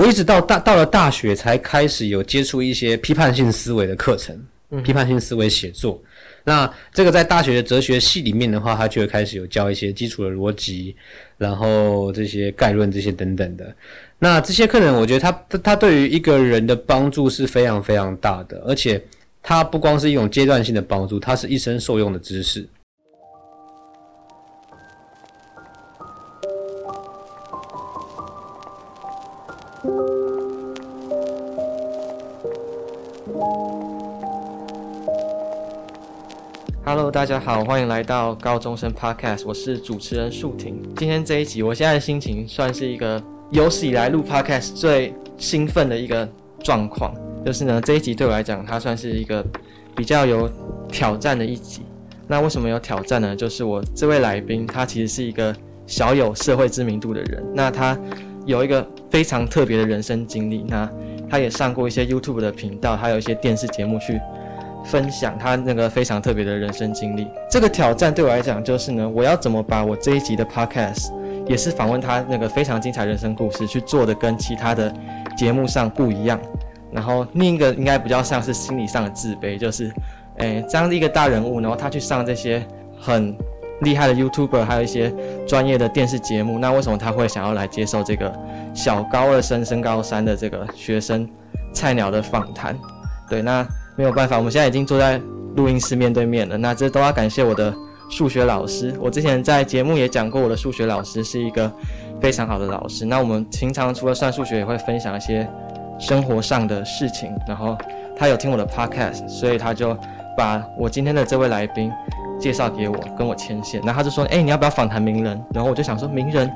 我一直到大到了大学才开始有接触一些批判性思维的课程，嗯、批判性思维写作。那这个在大学的哲学系里面的话，他就会开始有教一些基础的逻辑，然后这些概论这些等等的。那这些课程，我觉得他他对于一个人的帮助是非常非常大的，而且它不光是一种阶段性的帮助，它是一生受用的知识。Hello，大家好，欢迎来到高中生 Podcast，我是主持人树婷。今天这一集，我现在的心情算是一个有史以来录 Podcast 最兴奋的一个状况。就是呢，这一集对我来讲，它算是一个比较有挑战的一集。那为什么有挑战呢？就是我这位来宾，他其实是一个小有社会知名度的人。那他有一个非常特别的人生经历。那他也上过一些 YouTube 的频道，还有一些电视节目去。分享他那个非常特别的人生经历。这个挑战对我来讲就是呢，我要怎么把我这一集的 podcast 也是访问他那个非常精彩人生故事去做的跟其他的节目上不一样。然后另一个应该比较像是心理上的自卑，就是，诶，这样的一个大人物，然后他去上这些很厉害的 YouTuber，还有一些专业的电视节目，那为什么他会想要来接受这个小高二升升高三的这个学生菜鸟的访谈？对，那。没有办法，我们现在已经坐在录音室面对面了。那这都要感谢我的数学老师。我之前在节目也讲过，我的数学老师是一个非常好的老师。那我们平常除了算数学，也会分享一些生活上的事情。然后他有听我的 podcast，所以他就把我今天的这位来宾介绍给我，跟我牵线。然后他就说：“哎，你要不要访谈名人？”然后我就想说：“名人，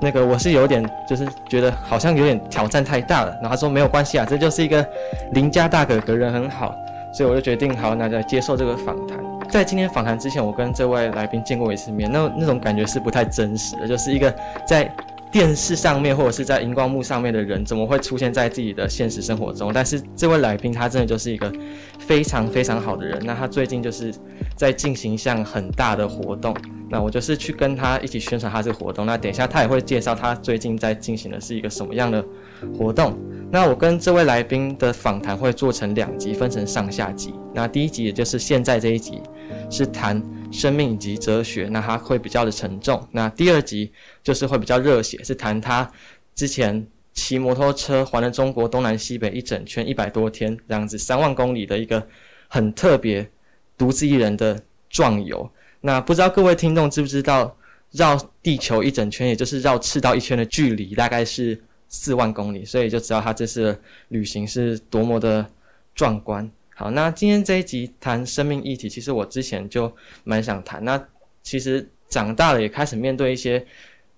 那个我是有点，就是觉得好像有点挑战太大了。”然后他说：“没有关系啊，这就是一个邻家大哥哥，人很好。”所以我就决定，好，那就来接受这个访谈。在今天访谈之前，我跟这位来宾见过一次面，那那种感觉是不太真实的，就是一个在电视上面或者是在荧光幕上面的人，怎么会出现在自己的现实生活中？但是这位来宾他真的就是一个非常非常好的人。那他最近就是在进行一项很大的活动，那我就是去跟他一起宣传他这个活动。那等一下他也会介绍他最近在进行的是一个什么样的活动。那我跟这位来宾的访谈会做成两集，分成上下集。那第一集也就是现在这一集，是谈生命以及哲学，那他会比较的沉重。那第二集就是会比较热血，是谈他之前骑摩托车环了中国东南西北一整圈一百多天，这样子三万公里的一个很特别、独自一人的壮游。那不知道各位听众知不知道，绕地球一整圈，也就是绕赤道一圈的距离，大概是。四万公里，所以就知道他这次旅行是多么的壮观。好，那今天这一集谈生命议题，其实我之前就蛮想谈。那其实长大了也开始面对一些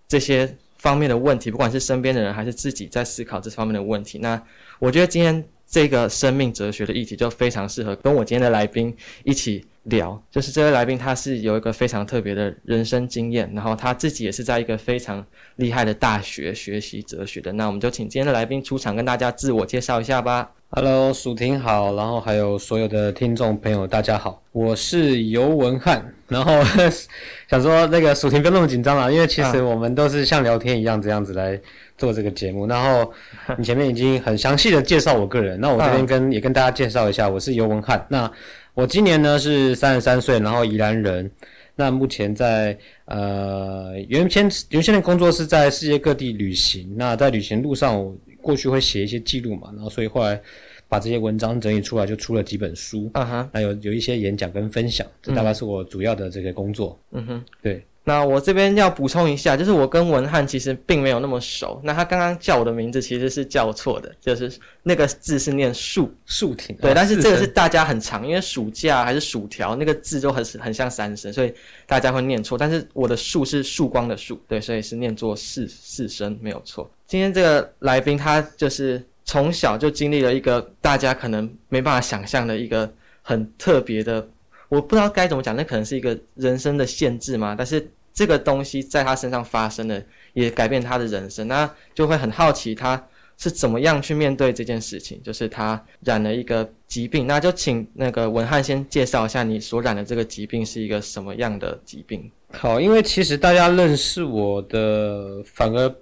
这些方面的问题，不管是身边的人还是自己在思考这方面的问题。那我觉得今天这个生命哲学的议题就非常适合跟我今天的来宾一起。聊，就是这位来宾，他是有一个非常特别的人生经验，然后他自己也是在一个非常厉害的大学学习哲学的。那我们就请今天的来宾出场，跟大家自我介绍一下吧。Hello，蜀婷好，然后还有所有的听众朋友，大家好，我是尤文瀚。然后 想说那个蜀婷不要那么紧张了，因为其实我们都是像聊天一样这样子来做这个节目。然后你前面已经很详细的介绍我个人，那我这边跟也跟大家介绍一下，我是尤文瀚。那我今年呢是三十三岁，然后宜兰人。那目前在呃原先原先的工作是在世界各地旅行。那在旅行路上，我过去会写一些记录嘛，然后所以后来把这些文章整理出来，就出了几本书。啊哈，那有有一些演讲跟分享，这大概是我主要的这个工作。嗯哼，对。那我这边要补充一下，就是我跟文翰其实并没有那么熟。那他刚刚叫我的名字其实是叫错的，就是那个字是念树树挺，对，但是这个是大家很常，因为暑假还是薯条那个字都很很像三声，所以大家会念错。但是我的树是曙光的树，对，所以是念作四四声没有错。今天这个来宾他就是从小就经历了一个大家可能没办法想象的一个很特别的，我不知道该怎么讲，那可能是一个人生的限制嘛，但是。这个东西在他身上发生了，也改变他的人生，那就会很好奇他是怎么样去面对这件事情。就是他染了一个疾病，那就请那个文翰先介绍一下你所染的这个疾病是一个什么样的疾病。好，因为其实大家认识我的反而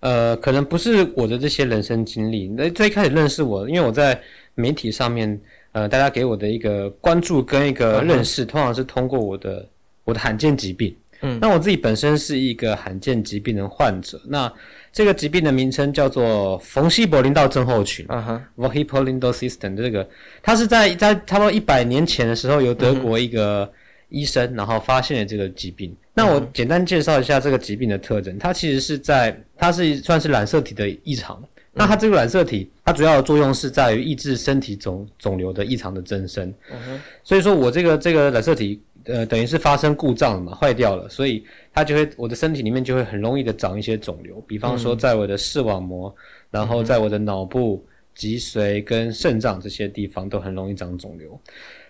呃，可能不是我的这些人生经历。那最开始认识我，因为我在媒体上面，呃，大家给我的一个关注跟一个认识，嗯、通常是通过我的我的罕见疾病。嗯，那我自己本身是一个罕见疾病的患者。那这个疾病的名称叫做冯西柏林道症候群。啊哈 von Hippel-Lindau system 这个，它是在在差不多一百年前的时候，由德国一个医生然后发现了这个疾病。嗯、那我简单介绍一下这个疾病的特征。它其实是在，它是算是染色体的异常。那它这个染色体，它主要的作用是在于抑制身体肿肿瘤的异常的增生。嗯哼。所以说我这个这个染色体。呃，等于是发生故障了嘛，坏掉了，所以它就会，我的身体里面就会很容易的长一些肿瘤，比方说在我的视网膜，嗯、然后在我的脑部、脊髓跟肾脏这些地方都很容易长肿瘤。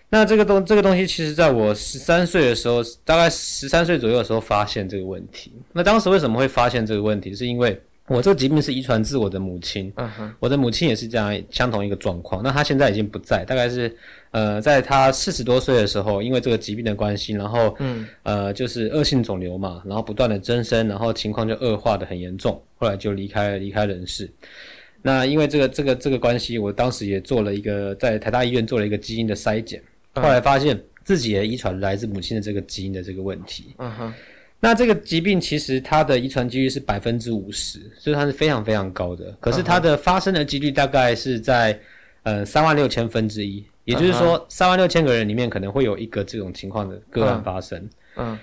那这个东这个东西，其实在我十三岁的时候，大概十三岁左右的时候发现这个问题。那当时为什么会发现这个问题？是因为我这个疾病是遗传自我的母亲，嗯哼，我的母亲也是这样相同一个状况。那她现在已经不在，大概是呃，在她四十多岁的时候，因为这个疾病的关系，然后嗯呃，就是恶性肿瘤嘛，然后不断的增生，然后情况就恶化的很严重，后来就离开了离开人世。那因为这个这个这个关系，我当时也做了一个在台大医院做了一个基因的筛检，后来发现自己也遗传来自母亲的这个基因的这个问题，嗯哼。那这个疾病其实它的遗传几率是百分之五十，所以它是非常非常高的。可是它的发生的几率大概是在呃三万六千分之一，也就是说三万六千个人里面可能会有一个这种情况的个案发生。嗯。嗯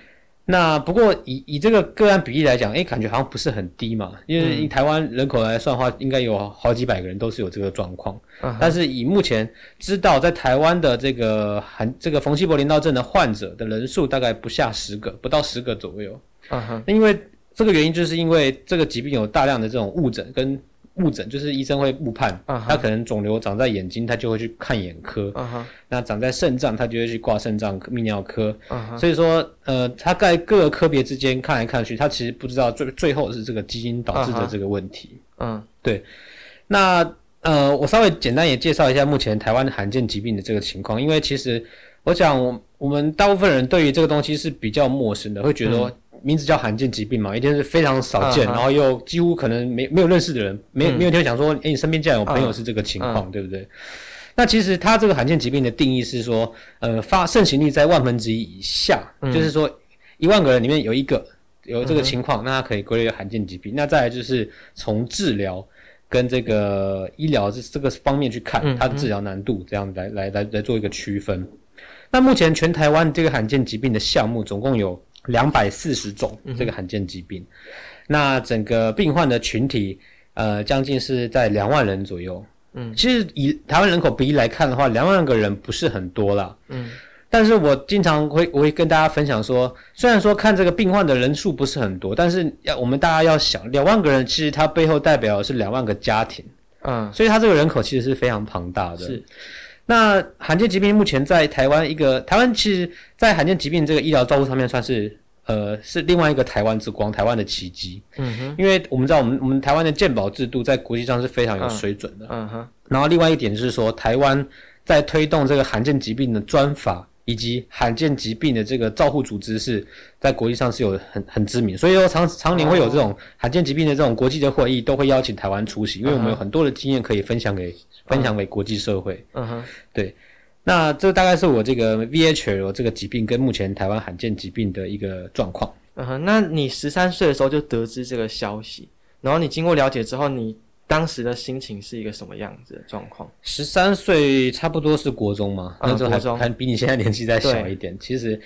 那不过以以这个个案比例来讲，诶，感觉好像不是很低嘛。因为以台湾人口来算的话，应该有好几百个人都是有这个状况。嗯、但是以目前知道在台湾的这个含这个冯西伯林道症的患者的人数，大概不下十个，不到十个左右。嗯哼。因为这个原因，就是因为这个疾病有大量的这种误诊跟。误诊就是医生会误判，uh huh. 他可能肿瘤长在眼睛，他就会去看眼科；uh huh. 那长在肾脏，他就会去挂肾脏泌尿科。Uh huh. 所以说，呃，他在各个科别之间看来看去，他其实不知道最最后是这个基因导致的这个问题。嗯、uh，huh. 对。那呃，我稍微简单也介绍一下目前台湾罕见疾病的这个情况，因为其实我想我们大部分人对于这个东西是比较陌生的，会觉得说。名字叫罕见疾病嘛，一定是非常少见，uh. 然后又几乎可能没没有认识的人，没没有听讲说，诶、欸，你身边竟然有朋友是这个情况，uh. 对不对？那其实它这个罕见疾病的定义是说，呃，发盛行率在万分之一以下，uh. 就是说一万个人里面有一个有这个情况，uh. 那它可以归类为罕见疾病。那再来就是从治疗跟这个医疗这这个方面去看它的治疗难度，这样来来来来做一个区分。那目前全台湾这个罕见疾病的项目总共有。两百四十种这个罕见疾病，嗯、那整个病患的群体，呃，将近是在两万人左右。嗯，其实以台湾人口比例来看的话，两万个人不是很多啦。嗯，但是我经常会我会跟大家分享说，虽然说看这个病患的人数不是很多，但是要我们大家要想，两万个人其实它背后代表的是两万个家庭。嗯，所以它这个人口其实是非常庞大的。是。那罕见疾病目前在台湾一个台湾，其实，在罕见疾病这个医疗照顾上面算是呃是另外一个台湾之光，台湾的奇迹。嗯哼，因为我们知道我们我们台湾的健保制度在国际上是非常有水准的。嗯哼，然后另外一点就是说，台湾在推动这个罕见疾病的专法。以及罕见疾病的这个照护组织是在国际上是有很很知名，所以说常常年会有这种罕见疾病的这种国际的会议，都会邀请台湾出席，因为我们有很多的经验可以分享给分享给国际社会。嗯哼，对，那这大概是我这个 VHL 这个疾病跟目前台湾罕见疾病的一个状况。嗯哼，那你十三岁的时候就得知这个消息，然后你经过了解之后，你。当时的心情是一个什么样子的状况？十三岁差不多是国中嘛，嗯、那时候还比你现在年纪再小一点。其实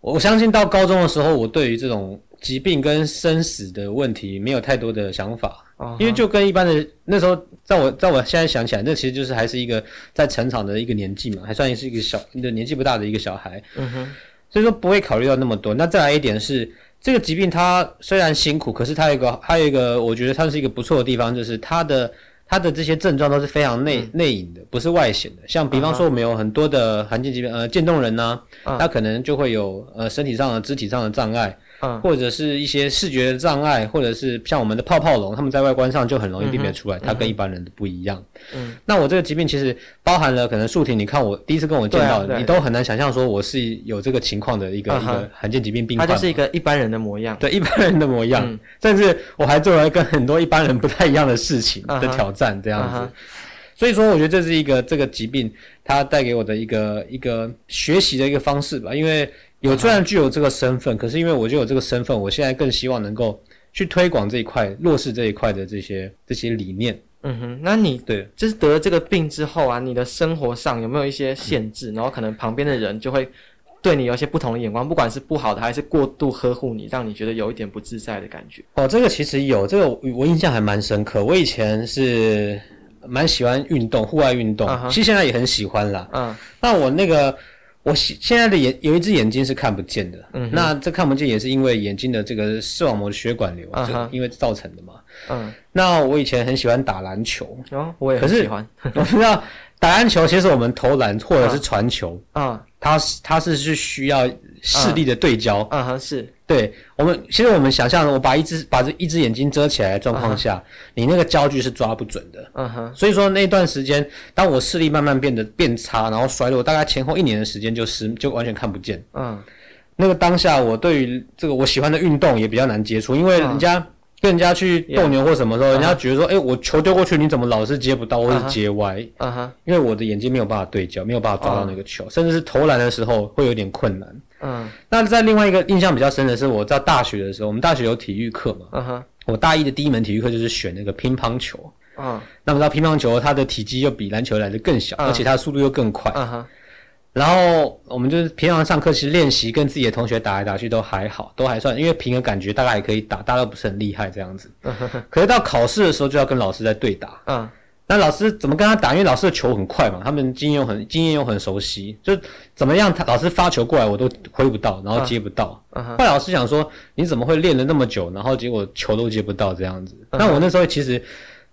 我相信到高中的时候，我对于这种疾病跟生死的问题没有太多的想法，哦、因为就跟一般的那时候，在我在我现在想起来，那其实就是还是一个在成长的一个年纪嘛，还算是一个小的年纪不大的一个小孩，嗯哼，所以说不会考虑到那么多。那再来一点是。这个疾病它虽然辛苦，可是它有一个，还有一个，我觉得它是一个不错的地方，就是它的它的这些症状都是非常内、嗯、内隐的，不是外显的。像比方说，我们有很多的罕见疾病，呃，渐冻人呢、啊，他可能就会有呃身体上的、肢体上的障碍，嗯，或者是一些视觉的障碍，或者是像我们的泡泡龙，他们在外观上就很容易辨别出来，它跟一般人的不一样。嗯，那我这个疾病其实包含了可能树婷，你看我第一次跟我见到，你都很难想象说我是有这个情况的一个一个罕见疾病病患。他就是一个一般人的模样，对一般人的模样，甚至我还做了跟很多一般人不太一样的事情的挑战，这样子。所以说，我觉得这是一个这个疾病它带给我的一个一个学习的一个方式吧。因为有虽然具有这个身份，可是因为我就有这个身份，我现在更希望能够去推广这一块弱势这一块的这些这些理念。嗯哼，那你对就是得了这个病之后啊，你的生活上有没有一些限制？然后可能旁边的人就会对你有一些不同的眼光，不管是不好的还是过度呵护你，让你觉得有一点不自在的感觉。哦，这个其实有，这个我印象还蛮深刻。我以前是。蛮喜欢运动，户外运动，uh huh. 其实现在也很喜欢啦。嗯、uh，huh. 那我那个，我现现在的眼有一只眼睛是看不见的。嗯、uh，huh. 那这看不见也是因为眼睛的这个视网膜的血管瘤，uh 因为造成的嘛。嗯、uh，huh. 那我以前很喜欢打篮球，哦，uh. 我也很喜欢。我知道打篮球，其实我们投篮或者是传球，啊、uh，它、是它是是需要视力的对焦。嗯哼、uh，huh. 是。对我们，其实我们想象，我把一只把这一只眼睛遮起来的状况下，uh huh. 你那个焦距是抓不准的。嗯哼、uh，huh. 所以说那段时间，当我视力慢慢变得变差，然后衰落，大概前后一年的时间就失就完全看不见。嗯、uh，huh. 那个当下，我对于这个我喜欢的运动也比较难接触，因为人家跟人家去斗牛或什么时候，uh. 人家觉得说，哎，我球丢过去，你怎么老是接不到，或是接歪？uh，huh. 因为我的眼睛没有办法对焦，没有办法抓到那个球，uh. 甚至是投篮的时候会有点困难。嗯，那在另外一个印象比较深的是，我在大学的时候，我们大学有体育课嘛。嗯哼。我大一的第一门体育课就是选那个乒乓球。嗯。那么知道乒乓球它的体积又比篮球来的更小，而且它的速度又更快。嗯哼。然后我们就是平常上课其实练习跟自己的同学打来打去都还好，都还算，因为凭个感觉大概也可以打，大家都不是很厉害这样子。可是到考试的时候就要跟老师在对打。嗯。那老师怎么跟他打？因为老师的球很快嘛，他们经验又很经验又很熟悉，就怎么样？他老师发球过来，我都挥不到，然后接不到。Uh 来老师想说，你怎么会练了那么久，然后结果球都接不到这样子？Uh. 那我那时候其实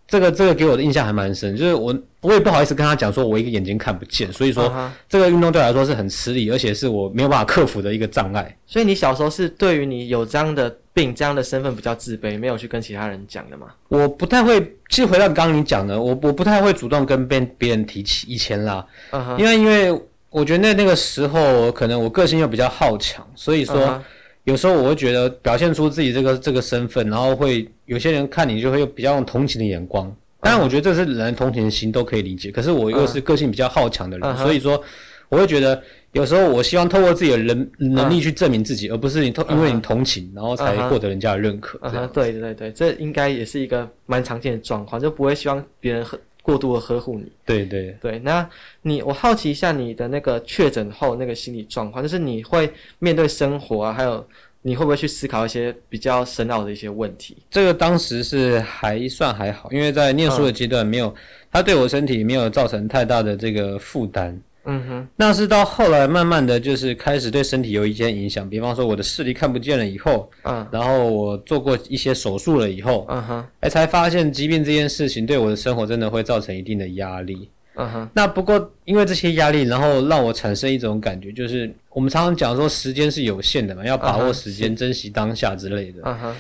这个这个给我的印象还蛮深，就是我我也不好意思跟他讲说，我一个眼睛看不见，所以说、uh huh. 这个运动对我来说是很吃力，而且是我没有办法克服的一个障碍。所以你小时候是对于你有这样的。病这样的身份比较自卑，没有去跟其他人讲的吗？我不太会，其实回到刚刚你讲的，我我不太会主动跟别别人提起以前啦，uh huh. 因为因为我觉得那那个时候可能我个性又比较好强，所以说、uh huh. 有时候我会觉得表现出自己这个这个身份，然后会有些人看你就会比较用同情的眼光，当然我觉得这是人同情心都可以理解，可是我又是个性比较好强的人，uh. 所以说我会觉得。有时候我希望透过自己的人能力去证明自己，而不是你通因为你同情，然后才获得人家的认可。对对对，这应该也是一个蛮常见的状况，就不会希望别人很过度的呵护你。对对对，那你我好奇一下你的那个确诊后那个心理状况，就是你会面对生活啊，还有你会不会去思考一些比较深奥的一些问题？这个当时是还算还好，因为在念书的阶段没有，它对我身体没有造成太大的这个负担。嗯哼，那是到后来慢慢的就是开始对身体有一些影响，比方说我的视力看不见了以后，嗯，然后我做过一些手术了以后，嗯哼，哎，才发现疾病这件事情对我的生活真的会造成一定的压力，嗯哼，那不过因为这些压力，然后让我产生一种感觉，就是我们常常讲说时间是有限的嘛，要把握时间，珍惜当下之类的，嗯哼。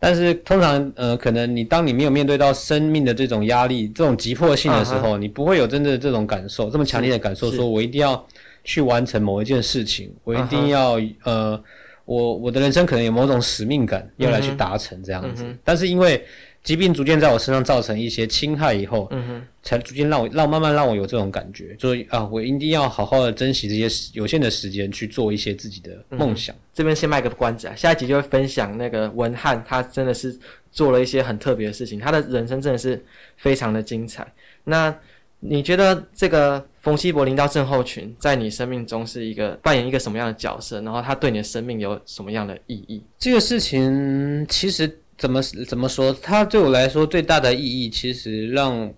但是通常，呃，可能你当你没有面对到生命的这种压力、这种急迫性的时候，uh. 你不会有真的这种感受，这么强烈的感受，说我一定要去完成某一件事情，我一定要，uh. 呃，我我的人生可能有某种使命感要来去达成这样子。Uh. 但是因为疾病逐渐在我身上造成一些侵害以后，嗯哼，才逐渐让我让慢慢让我有这种感觉，所以啊，我一定要好好的珍惜这些有限的时间去做一些自己的梦想。嗯、这边先卖个关子啊，下一集就会分享那个文翰，他真的是做了一些很特别的事情，他的人生真的是非常的精彩。那你觉得这个冯西柏林到症候群在你生命中是一个扮演一个什么样的角色？然后他对你的生命有什么样的意义？这个事情其实。怎么怎么说？它对我来说最大的意义，其实让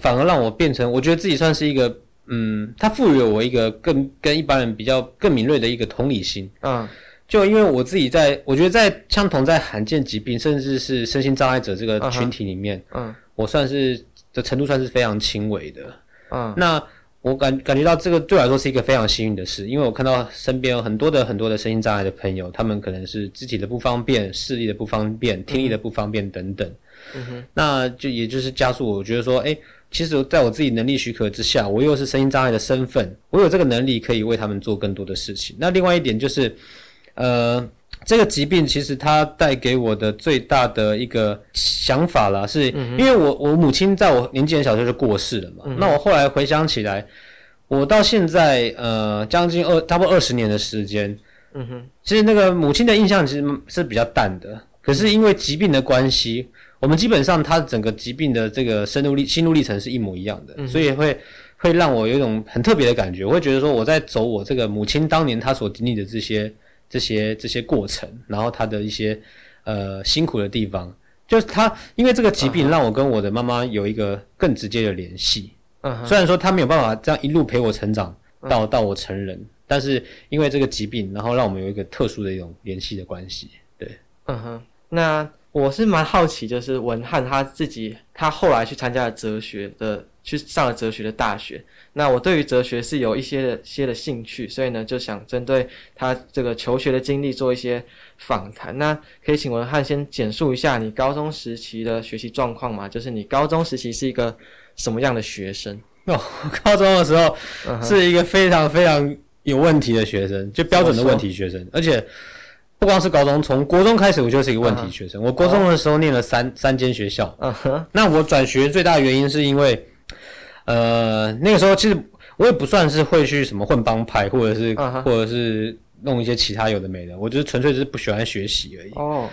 反而让我变成，我觉得自己算是一个，嗯，它赋予了我一个更跟一般人比较更敏锐的一个同理心。嗯，就因为我自己在，我觉得在相同在罕见疾病，甚至是身心障碍者这个群体里面，嗯，我算是的程度算是非常轻微的。嗯，那。我感感觉到这个对我来说是一个非常幸运的事，因为我看到身边有很多的很多的身心障碍的朋友，他们可能是肢体的不方便、视力的不方便、听力的不方便等等。嗯哼，那就也就是加速我觉得说，诶，其实在我自己能力许可之下，我又是身心障碍的身份，我有这个能力可以为他们做更多的事情。那另外一点就是，呃。这个疾病其实它带给我的最大的一个想法啦，是因为我我母亲在我年纪很小的时候就过世了嘛。嗯、那我后来回想起来，我到现在呃将近二差不多二十年的时间，嗯哼，其实那个母亲的印象其实是比较淡的。可是因为疾病的关系，我们基本上他整个疾病的这个深入历心路历程是一模一样的，嗯、所以会会让我有一种很特别的感觉。我会觉得说我在走我这个母亲当年她所经历的这些。这些这些过程，然后她的一些呃辛苦的地方，就是他因为这个疾病让我跟我的妈妈有一个更直接的联系。虽然说他没有办法这样一路陪我成长到、嗯、到我成人，但是因为这个疾病，然后让我们有一个特殊的一种联系的关系。对，嗯哼，那我是蛮好奇，就是文翰他自己，他后来去参加了哲学的。去上了哲学的大学，那我对于哲学是有一些的些的兴趣，所以呢就想针对他这个求学的经历做一些访谈。那可以请文翰先简述一下你高中时期的学习状况吗？就是你高中时期是一个什么样的学生？哦，高中的时候是一个非常非常有问题的学生，就标准的问题学生，而且不光是高中，从国中开始我就是一个问题学生。我国中的时候念了三三间学校，嗯哼，那我转学最大的原因是因为。呃，那个时候其实我也不算是会去什么混帮派，或者是、uh huh. 或者是弄一些其他有的没的，我就是纯粹只是不喜欢学习而已。哦，oh.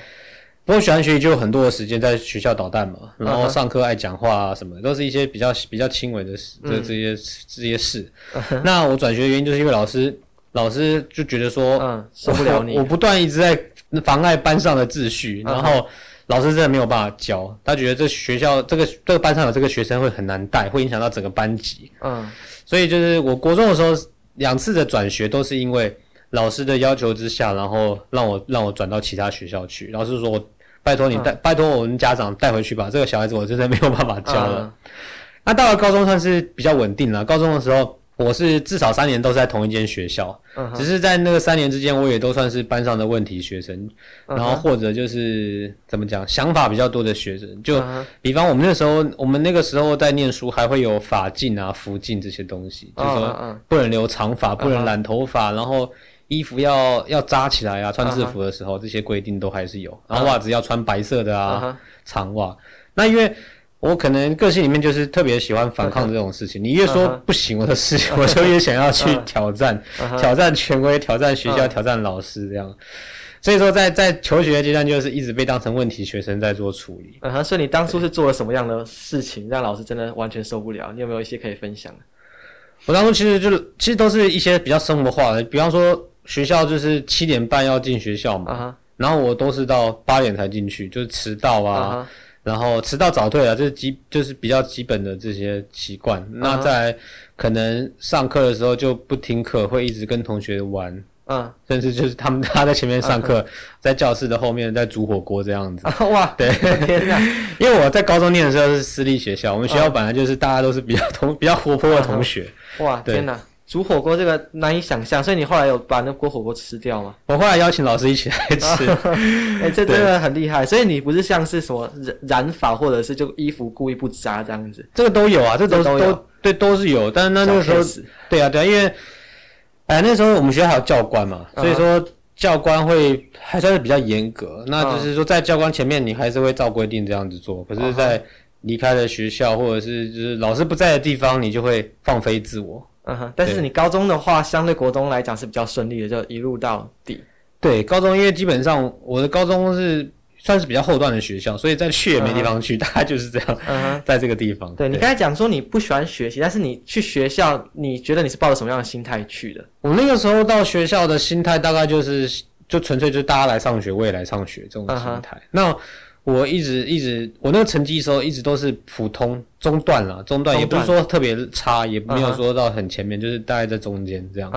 不过喜欢学习就有很多的时间在学校捣蛋嘛，然后上课爱讲话啊什么的，都是一些比较比较轻微的事，这、uh. 这些这些事。Uh. 那我转学的原因就是因为老师老师就觉得说，嗯、uh，huh. 受不了你，我不断一直在妨碍班上的秩序，uh. 然后。老师真的没有办法教，他觉得这学校这个这个班上有这个学生会很难带，会影响到整个班级。嗯，所以就是我国中的时候两次的转学都是因为老师的要求之下，然后让我让我转到其他学校去。老师说我拜托你带，嗯、拜托我们家长带回去吧，这个小孩子我真的没有办法教了。嗯、那到了高中算是比较稳定了，高中的时候。我是至少三年都是在同一间学校，uh huh. 只是在那个三年之间，我也都算是班上的问题学生，uh huh. 然后或者就是怎么讲，想法比较多的学生。就比方我们那时候，我们那个时候在念书，还会有法禁啊、服禁这些东西，就是说不能留长发，不能染头发，uh. 然后衣服要要扎起来啊，穿制服的时候，这些规定都还是有。然后袜子要穿白色的啊，uh. 长袜。那因为我可能个性里面就是特别喜欢反抗这种事情。你越说不行我的事情，我就越想要去挑战，挑战权威，挑战学校，挑战老师这样。所以说，在在求学阶段，就是一直被当成问题学生在做处理。嗯哼，所以你当初是做了什么样的事情，让老师真的完全受不了？你有没有一些可以分享？我当初其实就是，其实都是一些比较生活化的，比方说学校就是七点半要进学校嘛，然后我都是到八点才进去，就是迟到啊。然后迟到早退啊，这是基就是比较基本的这些习惯。Uh huh. 那在可能上课的时候就不听课，会一直跟同学玩，嗯、uh，huh. 甚至就是他们他在前面上课，uh huh. 在教室的后面在煮火锅这样子。Uh. 哇，对，天哪！因为我在高中念的时候是私立学校，我们学校本来就是大家都是比较同比较活泼的同学。Uh. 哇，对天哪！煮火锅这个难以想象，所以你后来有把那锅火锅吃掉吗？我后来邀请老师一起来吃，哎、欸，这真的很厉害。所以你不是像是什么染染发，或者是就衣服故意不扎这样子？这个都有啊，这都都，都对，都是有。但是那那个时候，对啊对啊，因为哎那时候我们学校还有教官嘛，所以说教官会还算是比较严格。那就是说在教官前面，你还是会照规定这样子做。可是，在离开了学校，或者是就是老师不在的地方，你就会放飞自我。嗯哼，但是你高中的话，对相对国中来讲是比较顺利的，就一路到底。对，高中因为基本上我的高中是算是比较后段的学校，所以再去也没地方去，大概就是这样。嗯哼，在这个地方。对，对你刚才讲说你不喜欢学习，但是你去学校，你觉得你是抱着什么样的心态去的？我那个时候到学校的心态大概就是，就纯粹就是大家来上学，我也来上学这种心态。嗯、那我一直一直，我那个成绩的时候一直都是普通中段啦，中段也不是说特别差，也没有说到很前面，就是大概在中间这样。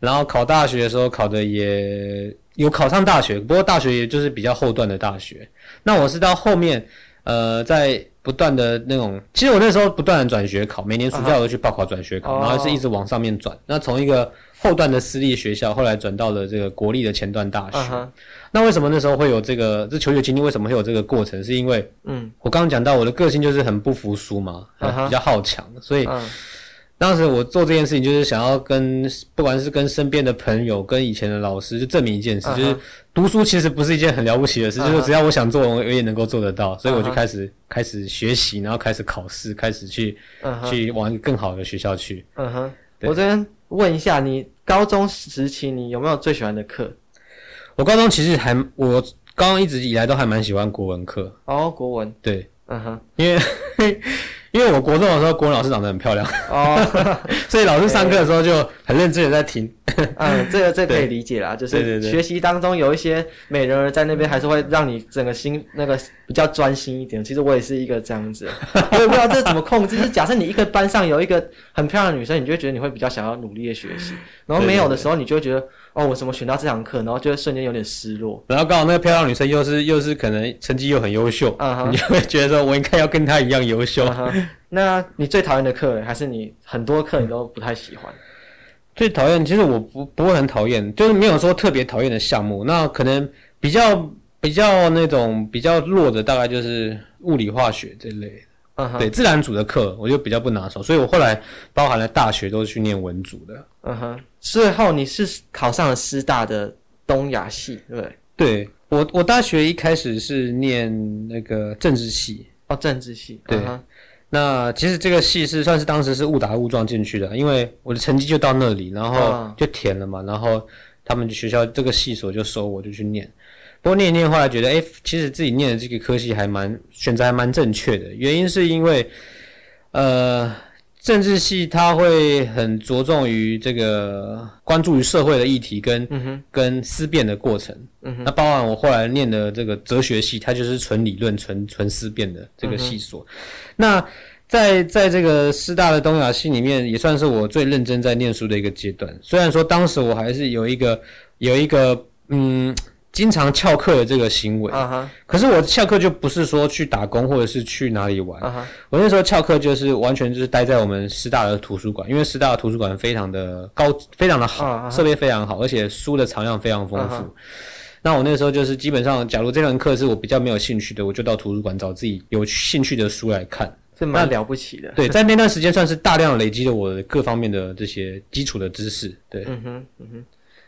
然后考大学的时候考的也有考上大学，不过大学也就是比较后段的大学。那我是到后面，呃，在不断的那种，其实我那时候不断的转学考，每年暑假我都去报考转学考，uh -huh. 然后是一直往上面转。Uh. 那从一个后段的私立学校，后来转到了这个国立的前段大学。Uh -huh. 那为什么那时候会有这个这求学经历？为什么会有这个过程？是因为，嗯，我刚刚讲到我的个性就是很不服输嘛，uh -huh. 比较好强，所以。Uh -huh. 当时我做这件事情，就是想要跟不管是跟身边的朋友，跟以前的老师，就证明一件事，uh. 就是读书其实不是一件很了不起的事，uh. 就是只要我想做，我也能够做得到。所以我就开始、uh. 开始学习，然后开始考试，开始去、uh. 去往更好的学校去。嗯哼，我这边问一下，你高中时期你有没有最喜欢的课？我高中其实还，我高中一直以来都还蛮喜欢国文课。哦、oh,，国文，对，嗯哼，因为。因为我国中的时候，国文老师长得很漂亮哦，所以老师上课的时候就很认真的在听。嗯，这个这个可以理解啦，就是学习当中有一些美人儿在那边，还是会让你整个心那个比较专心一点。其实我也是一个这样子，我也不知道这怎么控制。就是假设你一个班上有一个很漂亮的女生，你就会觉得你会比较想要努力的学习，然后没有的时候，你就会觉得哦，我怎么选到这堂课，然后就会瞬间有点失落。然后刚好那个漂亮女生又是又是可能成绩又很优秀，嗯，你就会觉得说我应该要跟她一样优秀。那你最讨厌的课，还是你很多课你都不太喜欢？最讨厌，其实我不不会很讨厌，就是没有说特别讨厌的项目。那可能比较比较那种比较弱的，大概就是物理化学这类的。嗯哼，对，自然组的课我就比较不拿手，所以我后来包含了大学都是去念文组的。嗯哼，最后你是考上了师大的东亚系，对不对？对，我我大学一开始是念那个政治系。哦，政治系，对。嗯那其实这个系是算是当时是误打误撞进去的，因为我的成绩就到那里，然后就填了嘛，然后他们学校这个系所就收我，就去念。不过念一念，后来觉得，诶，其实自己念的这个科系还蛮选择还蛮正确的，原因是因为，呃。政治系它会很着重于这个关注于社会的议题跟、嗯、跟思辨的过程。嗯、那包含我后来念的这个哲学系，它就是纯理论、纯纯思辨的这个系所。嗯、那在在这个师大的东亚系里面，也算是我最认真在念书的一个阶段。虽然说当时我还是有一个有一个嗯。经常翘课的这个行为，uh -huh. 可是我翘课就不是说去打工或者是去哪里玩。Uh -huh. 我那时候翘课就是完全就是待在我们师大的图书馆，因为师大的图书馆非常的高，非常的好，设、uh -huh. 备非常好，而且书的藏量非常丰富。Uh. 那我那时候就是基本上，假如这门课是我比较没有兴趣的，我就到图书馆找自己有兴趣的书来看，是蛮了不起的。对，在那段时间算是大量累积了我各方面的这些基础的知识。对，嗯哼，嗯哼。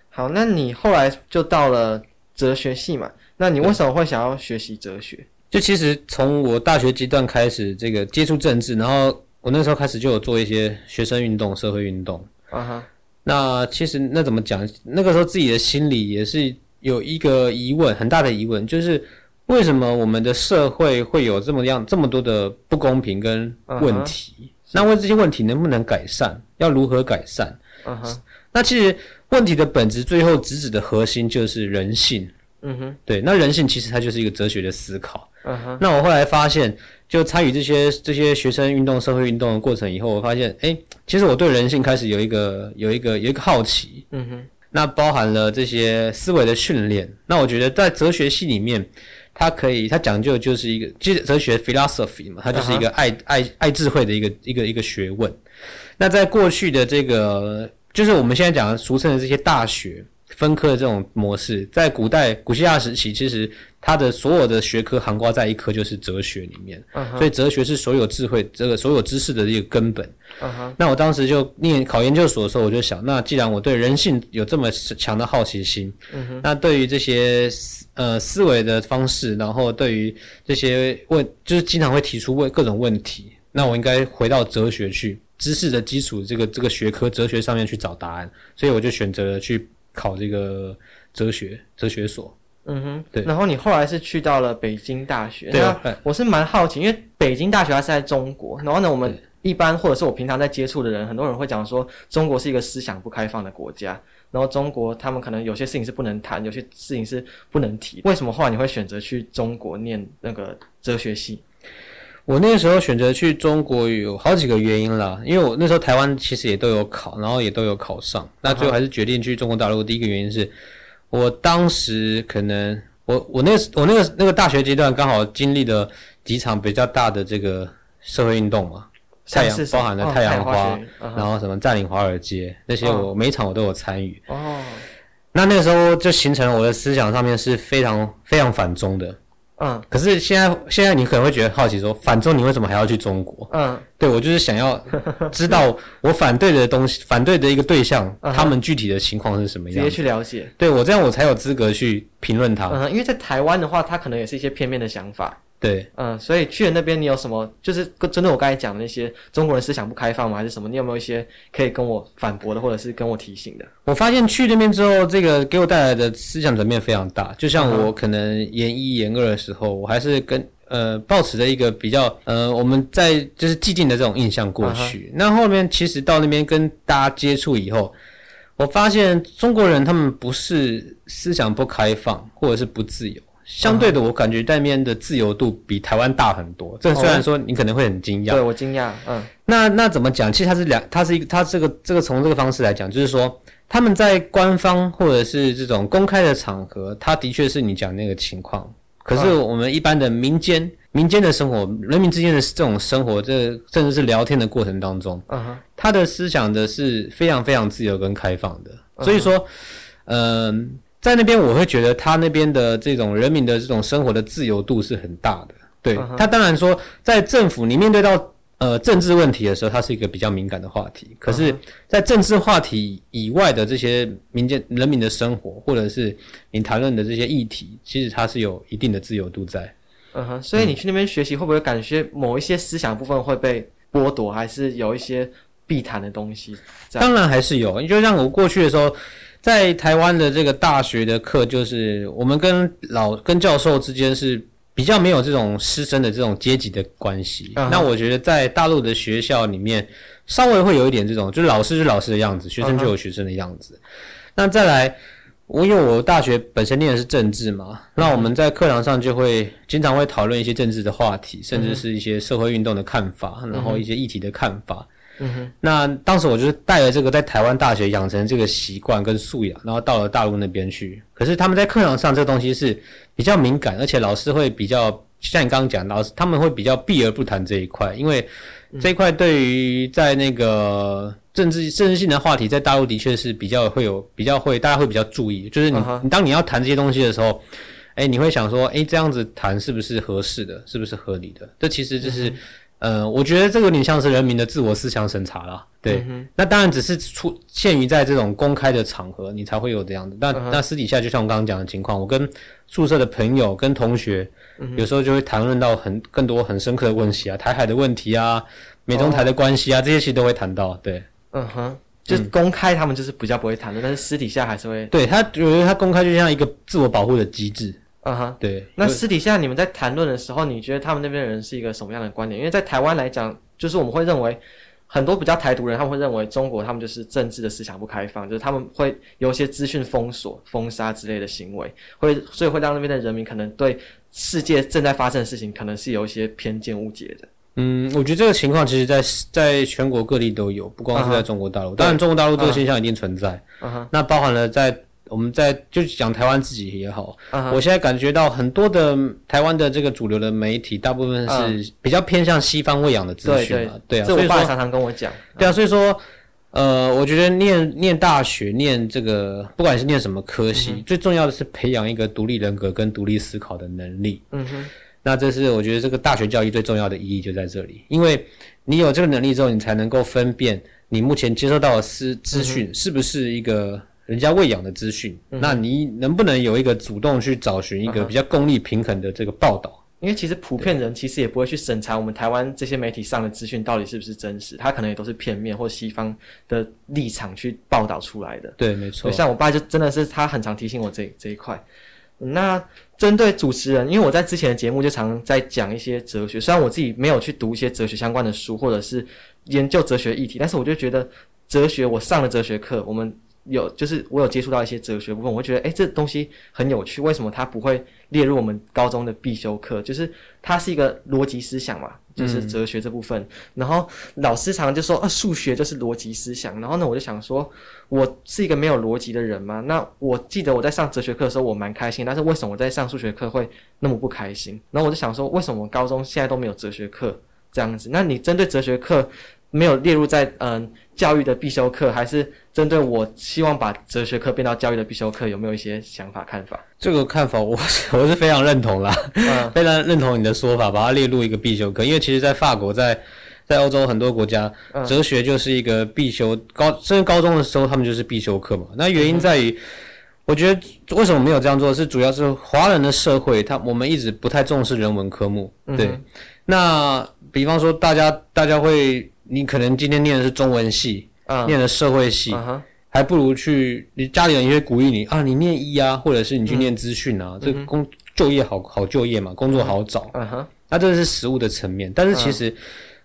好，那你后来就到了。哲学系嘛，那你为什么会想要学习哲学？就其实从我大学阶段开始，这个接触政治，然后我那时候开始就有做一些学生运动、社会运动。啊哈。那其实那怎么讲？那个时候自己的心里也是有一个疑问，很大的疑问，就是为什么我们的社会会有这么样这么多的不公平跟问题？Uh -huh. 那问这些问题能不能改善？要如何改善？啊哈。那其实。问题的本质，最后直指的核心就是人性。嗯哼，对，那人性其实它就是一个哲学的思考。嗯哼，那我后来发现，就参与这些这些学生运动、社会运动的过程以后，我发现，诶，其实我对人性开始有一个有一个有一个好奇。嗯哼，那包含了这些思维的训练。那我觉得在哲学系里面，它可以，它讲究就是一个，其实哲学 philosophy 嘛，它就是一个爱、uh. 爱爱智慧的一个一个一个学问。那在过去的这个。就是我们现在讲的俗称的这些大学分科的这种模式，在古代古希腊时期，其实它的所有的学科涵盖在一科，就是哲学里面。Uh -huh. 所以哲学是所有智慧、这个所有知识的一个根本。Uh -huh. 那我当时就念考研究所的时候，我就想，那既然我对人性有这么强的好奇心，uh -huh. 那对于这些呃思维的方式，然后对于这些问，就是经常会提出问各种问题，那我应该回到哲学去。知识的基础，这个这个学科哲学上面去找答案，所以我就选择了去考这个哲学哲学所。嗯哼，对。然后你后来是去到了北京大学。对。那我是蛮好奇，因为北京大学它是在中国，然后呢，我们一般或者是我平常在接触的人，很多人会讲说，中国是一个思想不开放的国家，然后中国他们可能有些事情是不能谈，有些事情是不能提。为什么后来你会选择去中国念那个哲学系？我那个时候选择去中国有好几个原因啦，因为我那时候台湾其实也都有考，然后也都有考上，那最后还是决定去中国大陆。第一个原因是，我当时可能我我那个我那个那个大学阶段刚好经历了几场比较大的这个社会运动嘛，太阳包含了太阳花，然后什么占领华尔街那些，我每一场我都有参与。哦，那那个时候就形成了我的思想上面是非常非常反中的。嗯，可是现在现在你可能会觉得好奇说，反中你为什么还要去中国？嗯，对，我就是想要 知道我反对的东西，反对的一个对象，嗯、他们具体的情况是什么样，直接去了解。对，我这样我才有资格去评论他。嗯，因为在台湾的话，他可能也是一些片面的想法。对，嗯，所以去了那边，你有什么就是针对我刚才讲的那些中国人思想不开放吗？还是什么？你有没有一些可以跟我反驳的，或者是跟我提醒的？我发现去那边之后，这个给我带来的思想转变非常大。就像我可能研一、研二的时候，我还是跟呃抱持着一个比较呃我们在就是既定的这种印象过去。那后面其实到那边跟大家接触以后，我发现中国人他们不是思想不开放，或者是不自由。相对的，我感觉那边的自由度比台湾大很多。这虽然说你可能会很惊讶，对我惊讶。嗯，那那怎么讲？其实它是两，它是一个，它这个这个从这个方式来讲，就是说他们在官方或者是这种公开的场合，它的确是你讲那个情况。可是我们一般的民间民间的生活，人民之间的这种生活，这甚至是聊天的过程当中，嗯哼，他的思想的是非常非常自由跟开放的。所以说，嗯。在那边，我会觉得他那边的这种人民的这种生活的自由度是很大的。对，uh huh. 他当然说，在政府你面对到呃政治问题的时候，它是一个比较敏感的话题。可是，在政治话题以外的这些民间人民的生活，或者是你谈论的这些议题，其实它是有一定的自由度在。嗯哼，所以你去那边学习，会不会感觉某一些思想部分会被剥夺，还是有一些避谈的东西？当然还是有。你就像我过去的时候。在台湾的这个大学的课，就是我们跟老跟教授之间是比较没有这种师生的这种阶级的关系。Uh huh. 那我觉得在大陆的学校里面，稍微会有一点这种，就是老师是老师的样子，学生就有学生的样子。Uh huh. 那再来，我因为我大学本身念的是政治嘛，uh. 那我们在课堂上就会经常会讨论一些政治的话题，甚至是一些社会运动的看法，uh. 然后一些议题的看法。嗯哼，那当时我就是带了这个在台湾大学养成这个习惯跟素养，然后到了大陆那边去。可是他们在课堂上这个东西是比较敏感，而且老师会比较像你刚刚讲，老师他们会比较避而不谈这一块，因为这一块对于在那个政治政治性的话题，在大陆的确是比较会有比较会大家会比较注意，就是你你当你要谈这些东西的时候，哎，你会想说，哎，这样子谈是不是合适的，是不是合理的？这其实就是。呃，我觉得这个有点像是人民的自我思想审查啦。对，嗯、那当然只是出现于在这种公开的场合，你才会有这样的。那、嗯、那私底下，就像我刚刚讲的情况，我跟宿舍的朋友、跟同学，嗯、有时候就会谈论到很更多很深刻的问题啊，台海的问题啊，美中台的关系啊，哦、这些其实都会谈到。对，嗯哼，就是公开他们就是比较不会谈的，嗯、但是私底下还是会。对他，我觉得他公开就像一个自我保护的机制。啊哈，uh. 对。那私底下你们在谈论的时候，你觉得他们那边的人是一个什么样的观点？因为在台湾来讲，就是我们会认为很多比较台独人，他们会认为中国他们就是政治的思想不开放，就是他们会有一些资讯封锁、封杀之类的行为，会所以会让那边的人民可能对世界正在发生的事情，可能是有一些偏见误解的。嗯，我觉得这个情况其实在在全国各地都有，不光是在中国大陆。Uh huh. 当然，中国大陆这个现象一定存在。嗯哼、uh，huh. 那包含了在。我们在就讲台湾自己也好，uh huh. 我现在感觉到很多的台湾的这个主流的媒体，大部分是比较偏向西方喂养的资讯嘛，对，啊，这我爸常常跟我讲，对啊，所以说，呃，我觉得念念大学，念这个不管是念什么科系，uh huh. 最重要的是培养一个独立人格跟独立思考的能力。嗯哼、uh，huh. 那这是我觉得这个大学教育最重要的意义就在这里，因为你有这个能力之后，你才能够分辨你目前接收到的资资讯是不是一个。人家喂养的资讯，嗯、那你能不能有一个主动去找寻一个比较公立平衡的这个报道？因为其实普遍人其实也不会去审查我们台湾这些媒体上的资讯到底是不是真实，他可能也都是片面或西方的立场去报道出来的。对，没错。像我爸就真的是他很常提醒我这这一块。那针对主持人，因为我在之前的节目就常在讲一些哲学，虽然我自己没有去读一些哲学相关的书或者是研究哲学议题，但是我就觉得哲学，我上了哲学课，我们。有就是我有接触到一些哲学部分，我会觉得哎，这东西很有趣，为什么它不会列入我们高中的必修课？就是它是一个逻辑思想嘛，就是哲学这部分。嗯、然后老师常常就说啊，数学就是逻辑思想。然后呢，我就想说，我是一个没有逻辑的人吗？那我记得我在上哲学课的时候，我蛮开心，但是为什么我在上数学课会那么不开心？然后我就想说，为什么我高中现在都没有哲学课这样子？那你针对哲学课没有列入在嗯、呃、教育的必修课，还是？针对我希望把哲学课变到教育的必修课，有没有一些想法看法？这个看法我是我是非常认同啦，嗯、非常认同你的说法，把它列入一个必修课。因为其实，在法国，在在欧洲很多国家，哲学就是一个必修高，甚至高中的时候他们就是必修课嘛。那原因在于，嗯、我觉得为什么没有这样做，是主要是华人的社会，他我们一直不太重视人文科目。对，嗯、那比方说，大家大家会，你可能今天念的是中文系。念的社会系，uh. 还不如去你家里人也会鼓励你啊，你念医啊，或者是你去念资讯啊，uh. 这个工就业好好就业嘛，工作好找。uh，huh. 那这是实物的层面，但是其实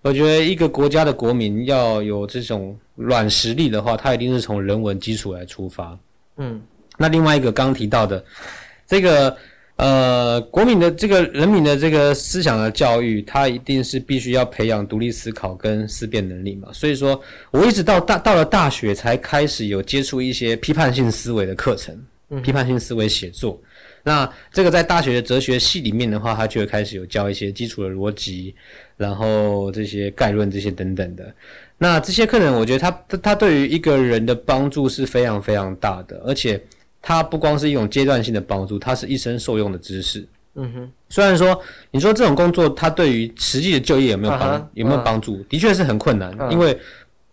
我觉得一个国家的国民要有这种软实力的话，他一定是从人文基础来出发。嗯、uh，huh. 那另外一个刚刚提到的这个。呃，国民的这个人民的这个思想的教育，它一定是必须要培养独立思考跟思辨能力嘛。所以说，我一直到大到了大学才开始有接触一些批判性思维的课程，嗯、批判性思维写作。那这个在大学的哲学系里面的话，它就会开始有教一些基础的逻辑，然后这些概论这些等等的。那这些课程，我觉得它它对于一个人的帮助是非常非常大的，而且。它不光是一种阶段性的帮助，它是一生受用的知识。嗯哼，虽然说你说这种工作它对于实际的就业有没有帮、uh 有没有帮助，uh. 的确是很困难。Uh. 因为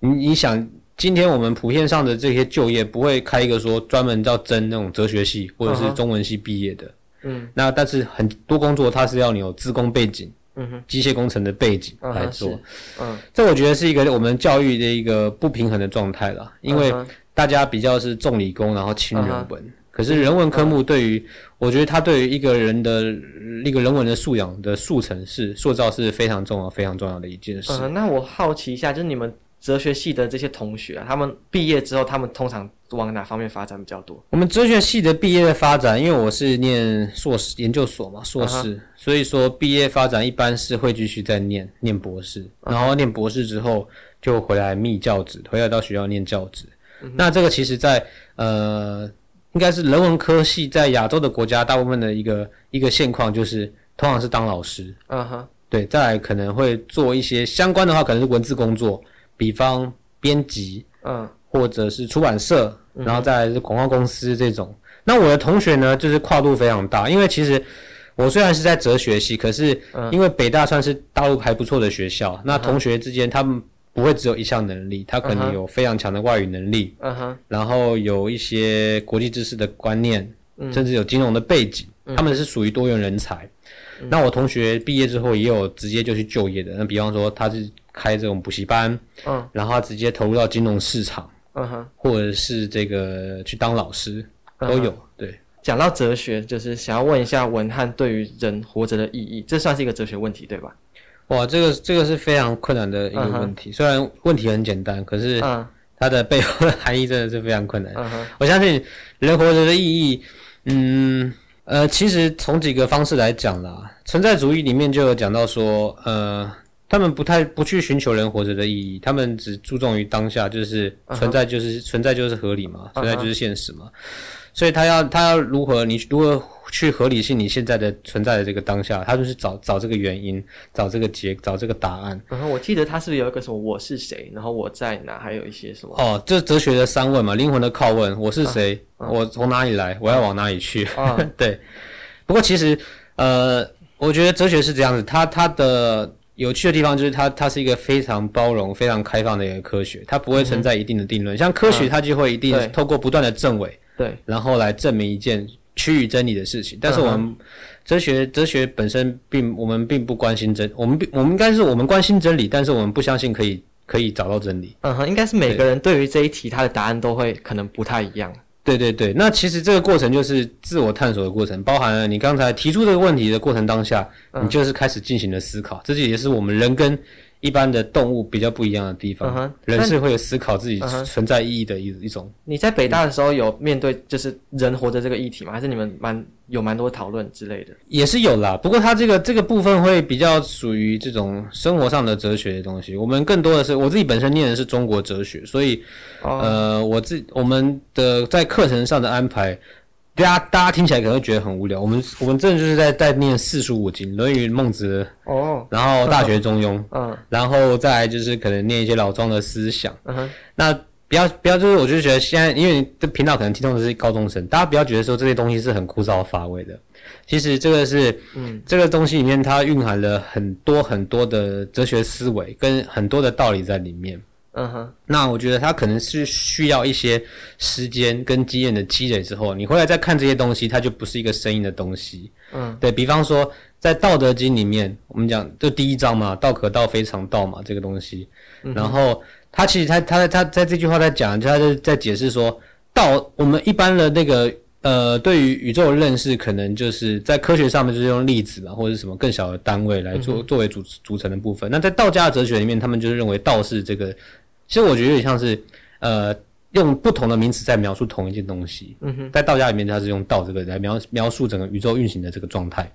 你你想，今天我们普遍上的这些就业不会开一个说专门叫征那种哲学系或者是中文系毕业的。嗯、uh，huh. 那但是很多工作它是要你有资工背景，嗯哼、uh，huh. 机械工程的背景来做。嗯、uh，huh. 这我觉得是一个我们教育的一个不平衡的状态了，因为。Uh. 大家比较是重理工，然后轻人文。Uh huh. 可是人文科目对于，uh huh. 我觉得它对于一个人的一个人文的素养的塑成是塑造是非常重要、非常重要的一件事。Uh huh. 那我好奇一下，就是你们哲学系的这些同学啊，他们毕业之后，他们通常往哪方面发展比较多？我们哲学系的毕业的发展，因为我是念硕士研究所嘛，硕士，uh. 所以说毕业发展一般是会继续再念念博士，然后念博士之后就回来觅教职，回来到学校念教职。那这个其实在，呃，应该是人文科系在亚洲的国家，大部分的一个一个现况就是，通常是当老师，嗯哼、uh，huh. 对，再来可能会做一些相关的话，可能是文字工作，比方编辑，嗯、uh，huh. 或者是出版社，然后再来是广告公司这种。Uh. 那我的同学呢，就是跨度非常大，因为其实我虽然是在哲学系，可是因为北大算是大陆还不错的学校，uh. 那同学之间他们。不会只有一项能力，他可能有非常强的外语能力嗯哼然后有一些国际知识的观念，uh. 甚至有金融的背景，uh. 他们是属于多元人才。Uh. 那我同学毕业之后也有直接就去就业的，那比方说他是开这种补习班，uh. 然后他直接投入到金融市场嗯哼或者是这个去当老师，uh. 都有。对，讲到哲学，就是想要问一下文翰对于人活着的意义，这算是一个哲学问题，对吧？哇，这个这个是非常困难的一个问题。Uh huh. 虽然问题很简单，可是它的背后的含义真的是非常困难。Uh huh. 我相信人活着的意义，嗯呃，其实从几个方式来讲啦，存在主义里面就有讲到说，呃，他们不太不去寻求人活着的意义，他们只注重于当下，就是存在就是、uh huh. 存在就是合理嘛，存在就是现实嘛。Uh. 所以他要他要如何你如何去合理性你现在的存在的这个当下，他就是找找这个原因，找这个结，找这个答案。然后我记得他是不是有一个什么我是谁，然后我在哪，还有一些什么？哦，这哲学的三问嘛，灵魂的拷问，我是谁？啊啊、我从哪里来？我要往哪里去？啊、对。不过其实呃，我觉得哲学是这样子，它它的有趣的地方就是它它是一个非常包容、非常开放的一个科学，它不会存在一定的定论。嗯、像科学，它就会一定透过不断的证伪。对，然后来证明一件趋于真理的事情。但是我们哲学，哲学本身并我们并不关心真，我们并我们应该是我们关心真理，但是我们不相信可以可以找到真理。嗯哼，应该是每个人对于这一题他的答案都会可能不太一样。对对对，那其实这个过程就是自我探索的过程，包含了你刚才提出这个问题的过程当下，你就是开始进行了思考，这就也是我们人跟一般的动物比较不一样的地方。嗯哼，人是会有思考自己存在意义的一一种。你在北大的时候有面对就是人活着这个议题吗？还是你们蛮有蛮多讨论之类的？也是有啦，不过它这个这个部分会比较属于这种生活上的哲学的东西。我们更多的是我自己本身念的是中国哲学，所以、哦、呃，我自我们的在课程上的安排。大家大家听起来可能会觉得很无聊。我们我们真的就是在在念四书五经，《论语》《孟子》哦，然后《大学》《中庸》，嗯，然后再来就是可能念一些老庄的思想。嗯哼，那不要不要就是，我就觉得现在因为这频道可能听众的是高中生，大家不要觉得说这些东西是很枯燥乏味的。其实这个是，嗯，这个东西里面它蕴含了很多很多的哲学思维跟很多的道理在里面。嗯哼，那我觉得他可能是需要一些时间跟经验的积累之后，你回来再看这些东西，它就不是一个生硬的东西。嗯，对，比方说，在《道德经》里面，我们讲就第一章嘛，“道可道，非常道”嘛，这个东西。嗯、然后他其实他他他在这句话在讲，就他就在解释说，道我们一般的那个呃，对于宇宙的认识，可能就是在科学上面就是用粒子嘛，或者是什么更小的单位来做作为组组成的部分。那在道家的哲学里面，他们就是认为道是这个。其实我觉得有点像是，呃，用不同的名词在描述同一件东西。嗯哼，在道家里面，它是用“道”这个来描描述整个宇宙运行的这个状态。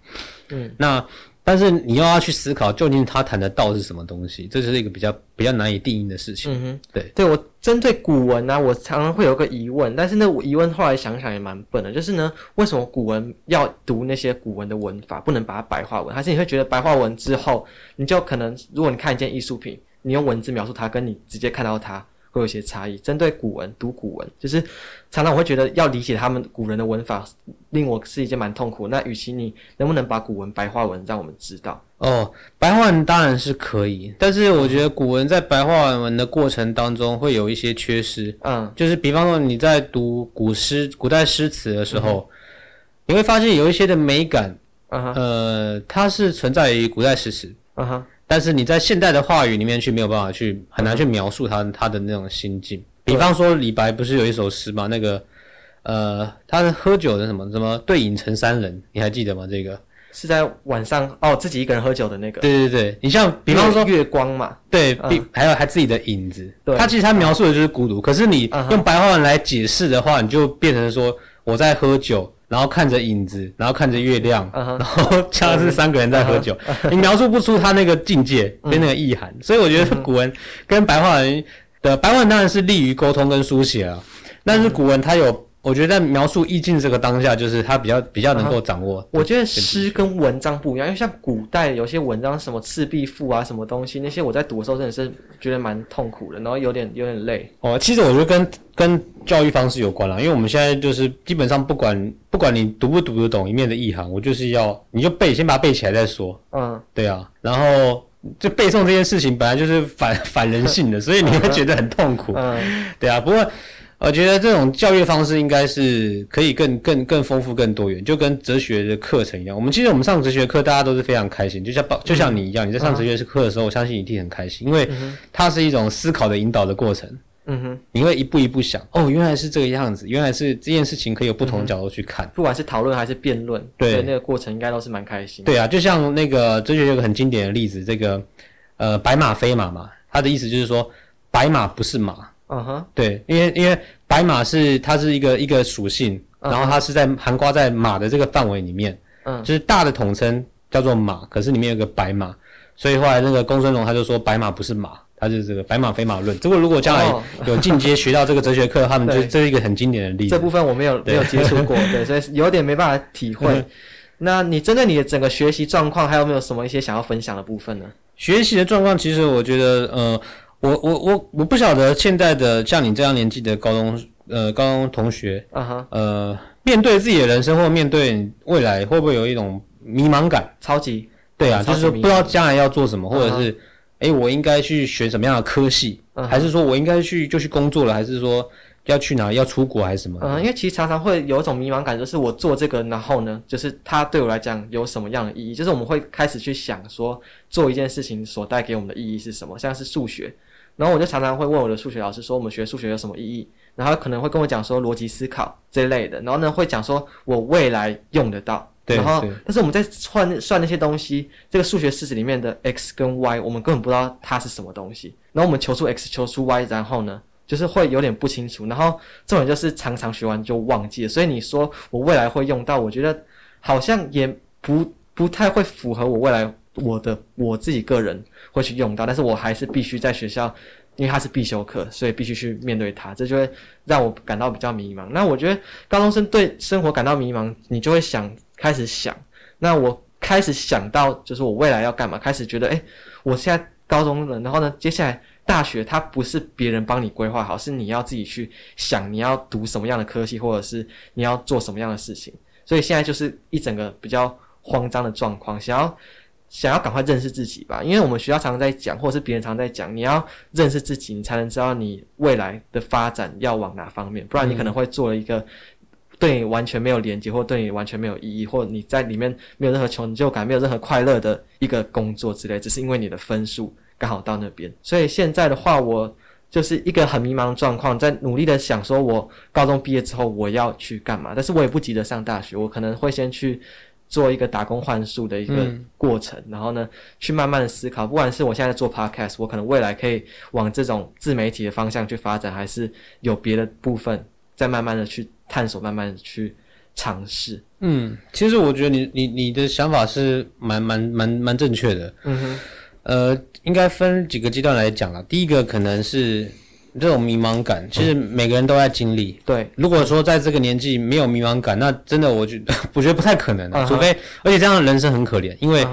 嗯，那但是你又要去思考，究竟他谈的道是什么东西？这就是一个比较比较难以定义的事情。嗯哼，对，对我针对古文呢、啊，我常常会有个疑问，但是那疑问后来想想也蛮笨的，就是呢，为什么古文要读那些古文的文法，不能把它白话文？还是你会觉得白话文之后，你就可能，如果你看一件艺术品。你用文字描述它，跟你直接看到它会有一些差异。针对古文，读古文，就是常常我会觉得要理解他们古人的文法，令我是一件蛮痛苦。那与其你能不能把古文白话文让我们知道？哦，白话文当然是可以，但是我觉得古文在白话文的过程当中会有一些缺失。嗯，就是比方说你在读古诗、古代诗词的时候，嗯、你会发现有一些的美感，嗯哼，呃，它是存在于古代诗词。嗯哼。但是你在现代的话语里面去没有办法去很难去描述他他的那种心境。比方说李白不是有一首诗吗？那个呃，他是喝酒的什么什么对影成三人，你还记得吗？这个是在晚上哦，自己一个人喝酒的那个。对对对，你像比方说月光嘛，对，比还有他自己的影子。对，他其实他描述的就是孤独。可是你用白话文来解释的话，你就变成说我在喝酒。然后看着影子，然后看着月亮，uh -huh. 然后像是三个人在喝酒，uh -huh. 你描述不出他那个境界跟那个意涵，uh. 所以我觉得古文跟白话文的白话文当然是利于沟通跟书写啊，但是古文它有。我觉得在描述意境这个当下，就是他比较比较能够掌握。我觉得诗跟文章不一样，因为像古代有些文章，什么《赤壁赋》啊，什么东西，那些我在读的时候真的是觉得蛮痛苦的，然后有点有点累。哦，其实我觉得跟跟教育方式有关了，因为我们现在就是基本上不管不管你读不读得懂一面的意涵，我就是要你就背，先把它背起来再说。嗯，对啊，然后就背诵这件事情本来就是反反人性的，所以你会觉得很痛苦。嗯，对啊，不过。我觉得这种教育方式应该是可以更更更丰富、更多元，就跟哲学的课程一样。我们其实我们上哲学课，大家都是非常开心，就像就像你一样，你在上哲学课的时候，我相信你一定很开心，因为它是一种思考的引导的过程。嗯哼，你会一步一步想，哦，原来是这个样子，原来是这件事情可以有不同的角度去看，不管是讨论还是辩论，对那个过程应该都是蛮开心。对啊，就像那个哲学有个很经典的例子，这个呃白马非马嘛，它的意思就是说白马不是马。嗯哼，对，因为因为白马是它是一个一个属性，然后它是在涵盖在马的这个范围里面，嗯，就是大的统称叫做马，可是里面有个白马，所以后来那个公孙龙他就说白马不是马，他就是这个白马非马论。这个如果将来有进阶学到这个哲学课，他们就这是一个很经典的例子。这部分我没有没有接触过，对，所以有点没办法体会。那你针对你的整个学习状况，还有没有什么一些想要分享的部分呢？学习的状况，其实我觉得，呃。我我我我不晓得现在的像你这样年纪的高中呃高中同学啊哈呃面对自己的人生或面对未来会不会有一种迷茫感？超级对啊，就是说不知道将来要做什么，或者是诶我应该去学什么样的科系，还是说我应该去就去工作了，还是说？要去哪？要出国还是什么？嗯，因为其实常常会有一种迷茫感，就是我做这个，然后呢，就是它对我来讲有什么样的意义？就是我们会开始去想说，做一件事情所带给我们的意义是什么？像是数学，然后我就常常会问我的数学老师说，我们学数学有什么意义？然后可能会跟我讲说逻辑思考这一类的，然后呢会讲说我未来用得到。然后，但是我们在算算那些东西，这个数学式子里面的 x 跟 y，我们根本不知道它是什么东西。然后我们求出 x，求出 y，然后呢，就是会有点不清楚。然后这种就是常常学完就忘记了。所以你说我未来会用到，我觉得好像也不不太会符合我未来我的我自己个人会去用到。但是我还是必须在学校。因为它是必修课，所以必须去面对它，这就会让我感到比较迷茫。那我觉得高中生对生活感到迷茫，你就会想开始想。那我开始想到，就是我未来要干嘛？开始觉得，诶，我现在高中了，然后呢，接下来大学它不是别人帮你规划好，是你要自己去想你要读什么样的科系，或者是你要做什么样的事情。所以现在就是一整个比较慌张的状况，想要。想要赶快认识自己吧，因为我们学校常常在讲，或者是别人常常在讲，你要认识自己，你才能知道你未来的发展要往哪方面，不然你可能会做了一个对你完全没有连接，或对你完全没有意义，或者你在里面没有任何成就感，没有任何快乐的一个工作之类，只是因为你的分数刚好到那边。所以现在的话，我就是一个很迷茫的状况，在努力的想说，我高中毕业之后我要去干嘛，但是我也不急着上大学，我可能会先去。做一个打工换宿的一个过程，嗯、然后呢，去慢慢的思考，不管是我现在做 podcast，我可能未来可以往这种自媒体的方向去发展，还是有别的部分再慢慢的去探索，慢慢的去尝试。嗯，其实我觉得你你你的想法是蛮蛮蛮蛮正确的。嗯哼，呃，应该分几个阶段来讲了。第一个可能是。这种迷茫感，其实每个人都在经历。嗯、对，如果说在这个年纪没有迷茫感，那真的我觉得 我觉得不太可能、啊，uh -huh. 除非而且这样的人生很可怜，因为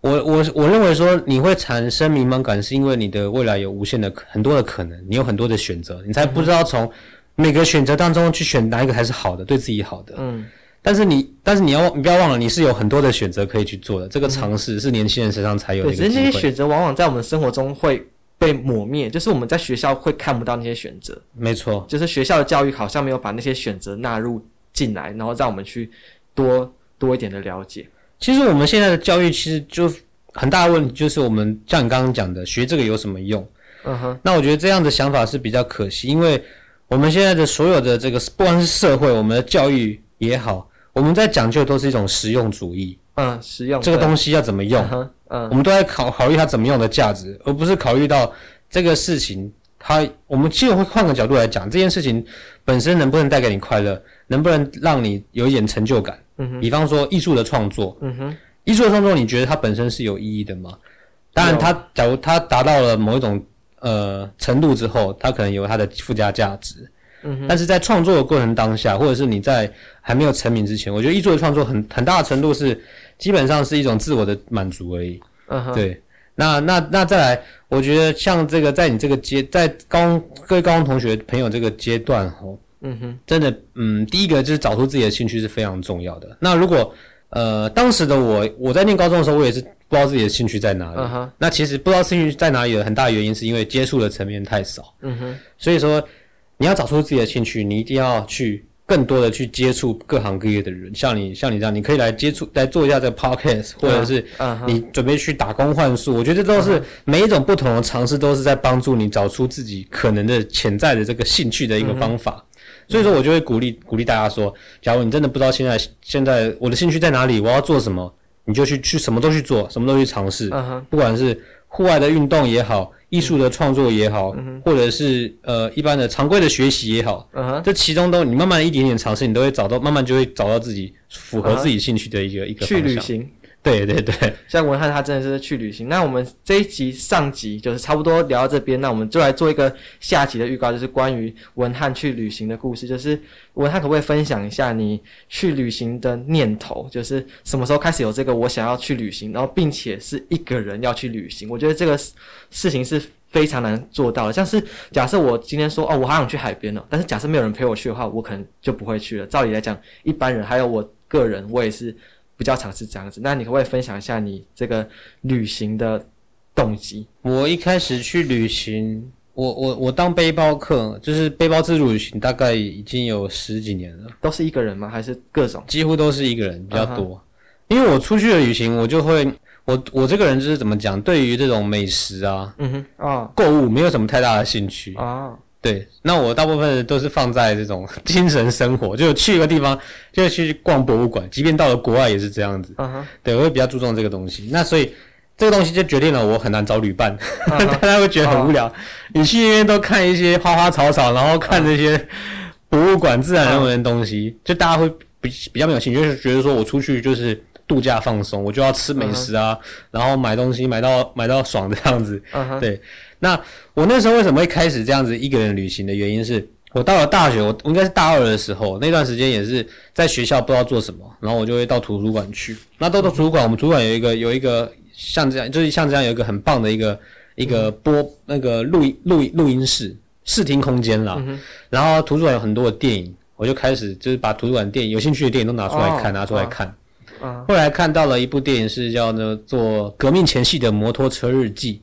我我我认为说你会产生迷茫感，是因为你的未来有无限的很多的可能，你有很多的选择，你才不知道从每个选择当中去选哪一个才是好的，对自己好的。嗯，但是你但是你要你不要忘了，你是有很多的选择可以去做的，这个尝试是年轻人身上才有的。对，这些选择往往在我们生活中会。被抹灭，就是我们在学校会看不到那些选择。没错，就是学校的教育好像没有把那些选择纳入进来，然后让我们去多多一点的了解。其实我们现在的教育其实就很大的问题，就是我们像你刚刚讲的，学这个有什么用？嗯哼。那我觉得这样的想法是比较可惜，因为我们现在的所有的这个，不管是社会，我们的教育也好，我们在讲究都是一种实用主义。嗯，实用这个东西要怎么用？嗯，我们都在考考虑它怎么用的价值，而不是考虑到这个事情它。我们其实会换个角度来讲，这件事情本身能不能带给你快乐，能不能让你有一点成就感？嗯哼。比方说艺术的创作，嗯哼，艺术的创作，你觉得它本身是有意义的吗？当然，它假如它达到了某一种呃程度之后，它可能有它的附加价值。嗯。但是在创作的过程当下，或者是你在还没有成名之前，我觉得艺术的创作很很大的程度是。基本上是一种自我的满足而已。嗯哼，对。那那那再来，我觉得像这个，在你这个阶，在高各位高中同学朋友这个阶段哦，嗯哼，真的，嗯，第一个就是找出自己的兴趣是非常重要的。那如果呃，当时的我，我在念高中的时候，我也是不知道自己的兴趣在哪里。嗯哼，那其实不知道兴趣在哪里的很大原因，是因为接触的层面太少。嗯哼，所以说你要找出自己的兴趣，你一定要去。更多的去接触各行各业的人，像你像你这样，你可以来接触来做一下这个 podcast，或者是你准备去打工换宿。我觉得这都是每一种不同的尝试，都是在帮助你找出自己可能的潜在的这个兴趣的一个方法。所以说，我就会鼓励鼓励大家说，假如你真的不知道现在现在我的兴趣在哪里，我要做什么，你就去去什么都去做，什么都去尝试，不管是户外的运动也好。艺术的创作也好，嗯、或者是呃一般的常规的学习也好，嗯，这其中都你慢慢一点点尝试，你都会找到，慢慢就会找到自己符合自己兴趣的一个、嗯、一个方向。去旅行。对对对，像文翰他真的是去旅行。那我们这一集上集就是差不多聊到这边，那我们就来做一个下集的预告，就是关于文翰去旅行的故事。就是文翰可不可以分享一下你去旅行的念头？就是什么时候开始有这个我想要去旅行，然后并且是一个人要去旅行？我觉得这个事情是非常难做到的。像是假设我今天说哦，我好想去海边了，但是假设没有人陪我去的话，我可能就不会去了。照理来讲，一般人还有我个人，我也是。比较常是这样子，那你可不可以分享一下你这个旅行的动机？我一开始去旅行，我我我当背包客，就是背包自助旅行，大概已经有十几年了。都是一个人吗？还是各种？几乎都是一个人比较多。Uh. 因为我出去的旅行，我就会，我我这个人就是怎么讲，对于这种美食啊，嗯哼，啊，购物没有什么太大的兴趣啊。Uh. 对，那我大部分都是放在这种 精神生活，就去一个地方就去逛博物馆，即便到了国外也是这样子。嗯哼，对，我会比较注重这个东西。那所以这个东西就决定了我很难找旅伴，大家、uh huh. 会觉得很无聊。Uh huh. 你去那边都看一些花花草草，然后看这些博物馆、自然人文的东西，uh. 就大家会比比较没有兴趣，就是觉得说我出去就是度假放松，我就要吃美食啊，uh huh. 然后买东西买到买到爽这样子。Uh huh. 对。那我那时候为什么会开始这样子一个人旅行的原因是，我到了大学，我应该是大二的时候，那段时间也是在学校不知道做什么，然后我就会到图书馆去。那到到图书馆，我们图书馆有一个有一个像这样，就是像这样有一个很棒的一个一个播那个录音录音录音室视听空间啦。然后图书馆有很多的电影，我就开始就是把图书馆电影有兴趣的电影都拿出来看，拿出来看。后来看到了一部电影是叫做《革命前夕的摩托车日记》。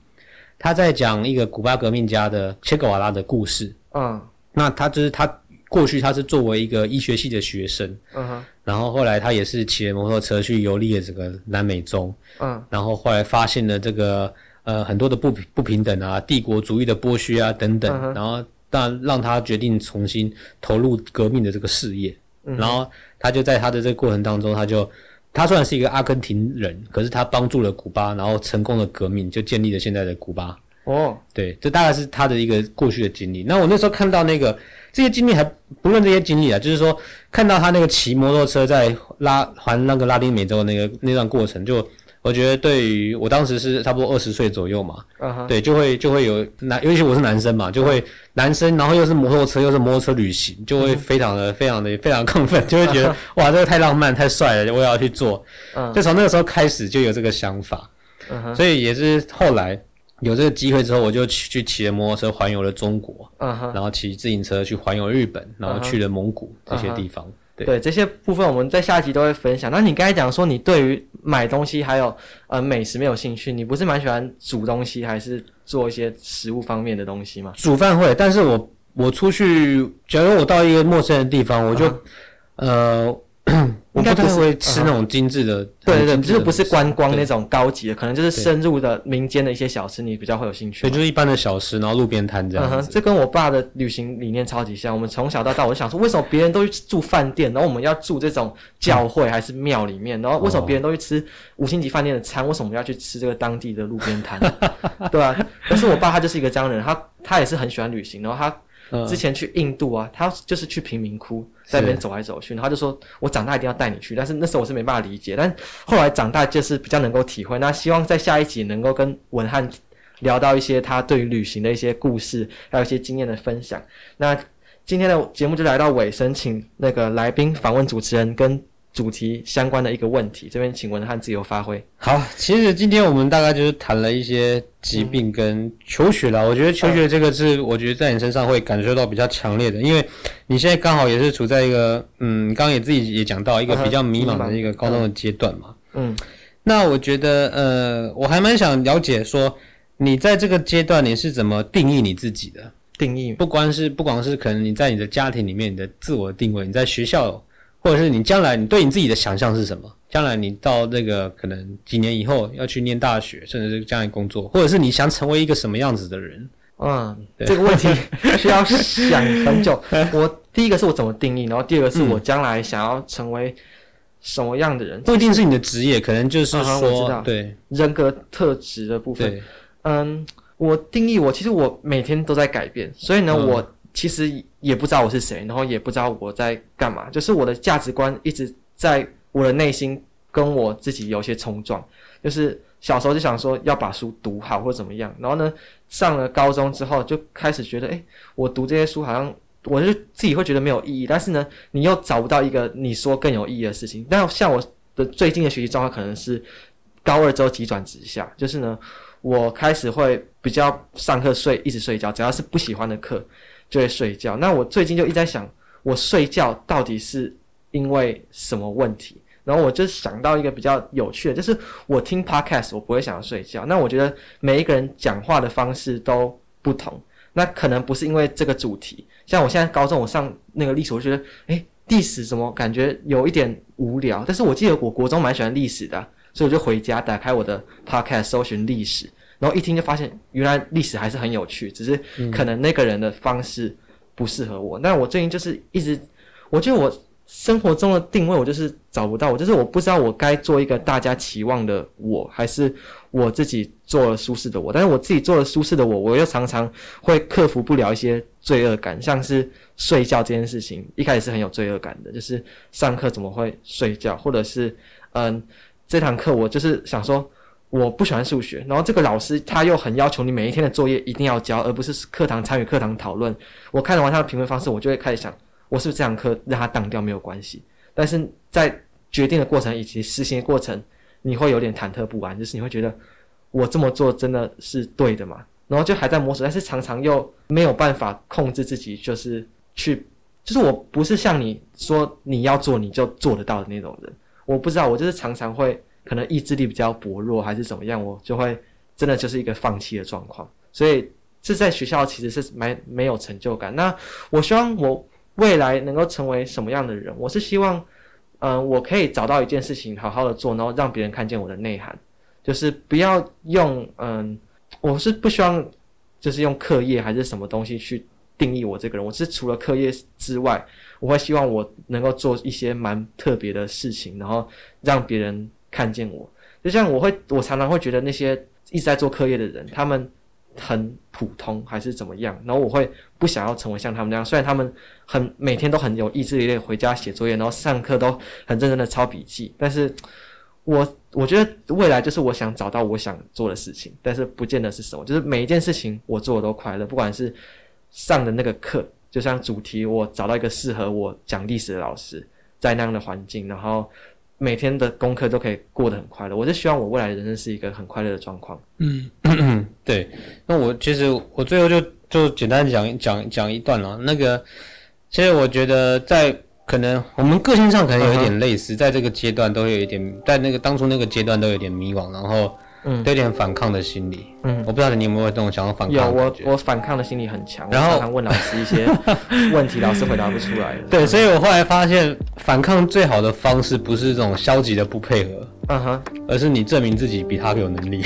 他在讲一个古巴革命家的切格瓦拉的故事。嗯，那他就是他过去他是作为一个医学系的学生，嗯哼，然后后来他也是骑着摩托车去游历了这个南美洲，嗯，然后后来发现了这个呃很多的不不平等啊，帝国主义的剥削啊等等，然后但让他决定重新投入革命的这个事业，嗯、然后他就在他的这个过程当中，他就。他虽然是一个阿根廷人，可是他帮助了古巴，然后成功的革命，就建立了现在的古巴。哦，对，这大概是他的一个过去的经历。那我那时候看到那个这些经历，还不论这些经历啊，就是说看到他那个骑摩托车在拉环那个拉丁美洲那个那段过程，就。我觉得对于我当时是差不多二十岁左右嘛，uh huh. 对，就会就会有男，尤其我是男生嘛，就会男生，然后又是摩托车，又是摩托车旅行，就会非常的、uh huh. 非常的非常亢奋，就会觉得、uh huh. 哇，这个太浪漫太帅了，我也要去做。Uh. 就从那个时候开始就有这个想法，uh. 所以也是后来有这个机会之后，我就去骑了摩托车环游了中国，uh. 然后骑自行车去环游日本，然后去了蒙古、uh. 这些地方。对，对这些部分，我们在下集都会分享。那你刚才讲说，你对于买东西还有呃美食没有兴趣，你不是蛮喜欢煮东西，还是做一些食物方面的东西吗？煮饭会，但是我我出去，假如我到一个陌生的地方，我就、啊、呃。我不太会吃那种精致的，对对对，就是不是观光那种高级的，可能就是深入的民间的一些小吃，你比较会有兴趣。对，就是一般的小吃，然后路边摊这样。嗯哼，这跟我爸的旅行理念超级像。我们从小到大，我就想说，为什么别人都去住饭店，然后我们要住这种教会还是庙里面？然后为什么别人都去吃五星级饭店的餐，为什么我们要去吃这个当地的路边摊？对啊？但是我爸他就是一个这样的人，他他也是很喜欢旅行，然后他。之前去印度啊，他就是去贫民窟，在那边走来走去，然后就说：“我长大一定要带你去。”但是那时候我是没办法理解，但后来长大就是比较能够体会。那希望在下一集能够跟文翰聊到一些他对于旅行的一些故事，还有一些经验的分享。那今天的节目就来到尾声，请那个来宾访问主持人跟。主题相关的一个问题，这边请文翰自由发挥。好，其实今天我们大概就是谈了一些疾病跟求学了。嗯、我觉得求学这个是，我觉得在你身上会感受到比较强烈的，因为你现在刚好也是处在一个，嗯，刚刚也自己也讲到一个比较迷茫的一个高中的阶段嘛。嗯，那我觉得，呃，我还蛮想了解说，你在这个阶段你是怎么定义你自己的？定义不光是不光是可能你在你的家庭里面你的自我定位，你在学校。或者是你将来你对你自己的想象是什么？将来你到那个可能几年以后要去念大学，甚至是将来工作，或者是你想成为一个什么样子的人？嗯，这个问题 需要想很久。我第一个是我怎么定义，然后第二个是我将来想要成为什么样的人？不一定是你的职业，可能就是说，对人格特质的部分。嗯，我定义我其实我每天都在改变，所以呢，嗯、我。其实也不知道我是谁，然后也不知道我在干嘛，就是我的价值观一直在我的内心跟我自己有些冲撞。就是小时候就想说要把书读好或怎么样，然后呢，上了高中之后就开始觉得，诶，我读这些书好像我就自己会觉得没有意义，但是呢，你又找不到一个你说更有意义的事情。但像我的最近的学习状况可能是高二之后急转直下，就是呢，我开始会比较上课睡，一直睡觉，只要是不喜欢的课。就会睡觉。那我最近就一直在想，我睡觉到底是因为什么问题？然后我就想到一个比较有趣的，就是我听 podcast，我不会想要睡觉。那我觉得每一个人讲话的方式都不同。那可能不是因为这个主题。像我现在高中，我上那个历史，我觉得，诶，历史怎么感觉有一点无聊？但是我记得我国中蛮喜欢历史的，所以我就回家打开我的 podcast，搜寻历史。然后一听就发现原来历史还是很有趣，只是可能那个人的方式不适合我。那、嗯、我最近就是一直，我觉得我。生活中的定位，我就是找不到，我就是我不知道我该做一个大家期望的我，还是我自己做了舒适的我。但是我自己做了舒适的我，我又常常会克服不了一些罪恶感，像是睡觉这件事情，一开始是很有罪恶感的，就是上课怎么会睡觉，或者是嗯，这堂课我就是想说我不喜欢数学，然后这个老师他又很要求你每一天的作业一定要交，而不是课堂参与课堂讨论。我看完他的评分方式，我就会开始想。我是不是这堂课让他当掉没有关系？但是在决定的过程以及实行的过程，你会有点忐忑不安，就是你会觉得我这么做真的是对的吗？然后就还在摸索，但是常常又没有办法控制自己，就是去，就是我不是像你说你要做你就做得到的那种人。我不知道，我就是常常会可能意志力比较薄弱，还是怎么样，我就会真的就是一个放弃的状况。所以这在学校其实是蛮没有成就感。那我希望我。未来能够成为什么样的人？我是希望，嗯、我可以找到一件事情好好的做，然后让别人看见我的内涵，就是不要用，嗯、我是不希望，就是用课业还是什么东西去定义我这个人。我是除了课业之外，我会希望我能够做一些蛮特别的事情，然后让别人看见我。就像我会，我常常会觉得那些一直在做课业的人，他们。很普通还是怎么样？然后我会不想要成为像他们那样。虽然他们很每天都很有意志力，回家写作业，然后上课都很认真的抄笔记。但是我我觉得未来就是我想找到我想做的事情，但是不见得是什么。就是每一件事情我做的都快乐，不管是上的那个课，就像主题，我找到一个适合我讲历史的老师，在那样的环境，然后。每天的功课都可以过得很快乐，我是希望我未来的人生是一个很快乐的状况。嗯，对。那我其实我最后就就简单讲讲讲一段了。那个，其实我觉得在可能我们个性上可能有一点类似，在这个阶段都有一点，在那个当初那个阶段都有点迷惘，然后。嗯，有点反抗的心理。嗯，我不知道你有没有这种想要反抗。有，我我反抗的心理很强。然后常常问老师一些 问题，老师回答不出来。对，所以我后来发现，反抗最好的方式不是这种消极的不配合，嗯哼，而是你证明自己比他有能力。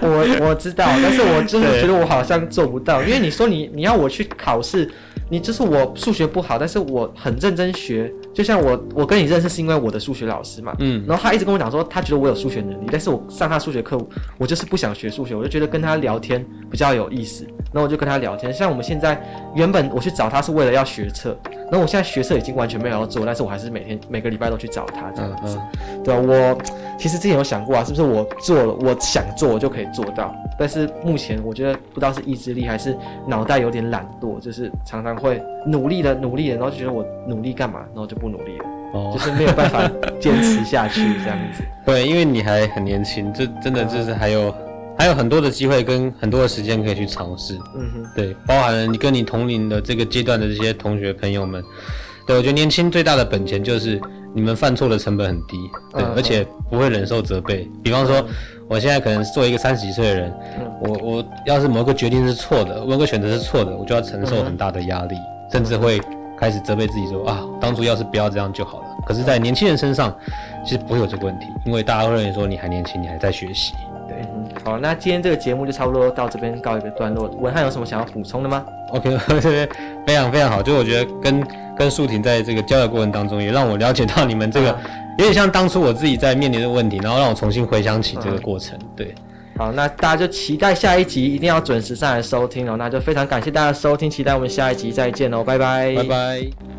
我我知道，但是我真的觉得我好像做不到，因为你说你你要我去考试。你就是我数学不好，但是我很认真学。就像我，我跟你认识是因为我的数学老师嘛。嗯。然后他一直跟我讲说，他觉得我有数学能力，但是我上他数学课，我就是不想学数学，我就觉得跟他聊天比较有意思。然后我就跟他聊天。像我们现在，原本我去找他是为了要学测，然后我现在学测已经完全没有要做，但是我还是每天每个礼拜都去找他这样子。嗯。对啊，我其实之前有想过啊，是不是我做了，我想做，我就可以做到？但是目前我觉得不知道是意志力还是脑袋有点懒惰，就是常常会努力的努力的，然后就觉得我努力干嘛，然后就不努力了，哦，就是没有办法坚持下去这样子。对，因为你还很年轻，就真的就是还有、嗯、还有很多的机会跟很多的时间可以去尝试。嗯哼，对，包含了你跟你同龄的这个阶段的这些同学朋友们。对，我觉得年轻最大的本钱就是你们犯错的成本很低，对，嗯、而且不会忍受责备。比方说。嗯我现在可能作为一个三十几岁的人，嗯、我我要是某个决定是错的，某个选择是错的，我就要承受很大的压力，嗯、甚至会开始责备自己说啊，当初要是不要这样就好了。可是，在年轻人身上，其实不会有这个问题，因为大家会认为说你还年轻，你还在学习。对，好，那今天这个节目就差不多到这边告一个段落。文翰有什么想要补充的吗？OK，这边非常非常好，就我觉得跟跟素婷在这个交流过程当中，也让我了解到你们这个。嗯有点像当初我自己在面临的问题，然后让我重新回想起这个过程。对，好，那大家就期待下一集，一定要准时上来收听哦。那就非常感谢大家的收听，期待我们下一集再见哦，拜拜，拜拜。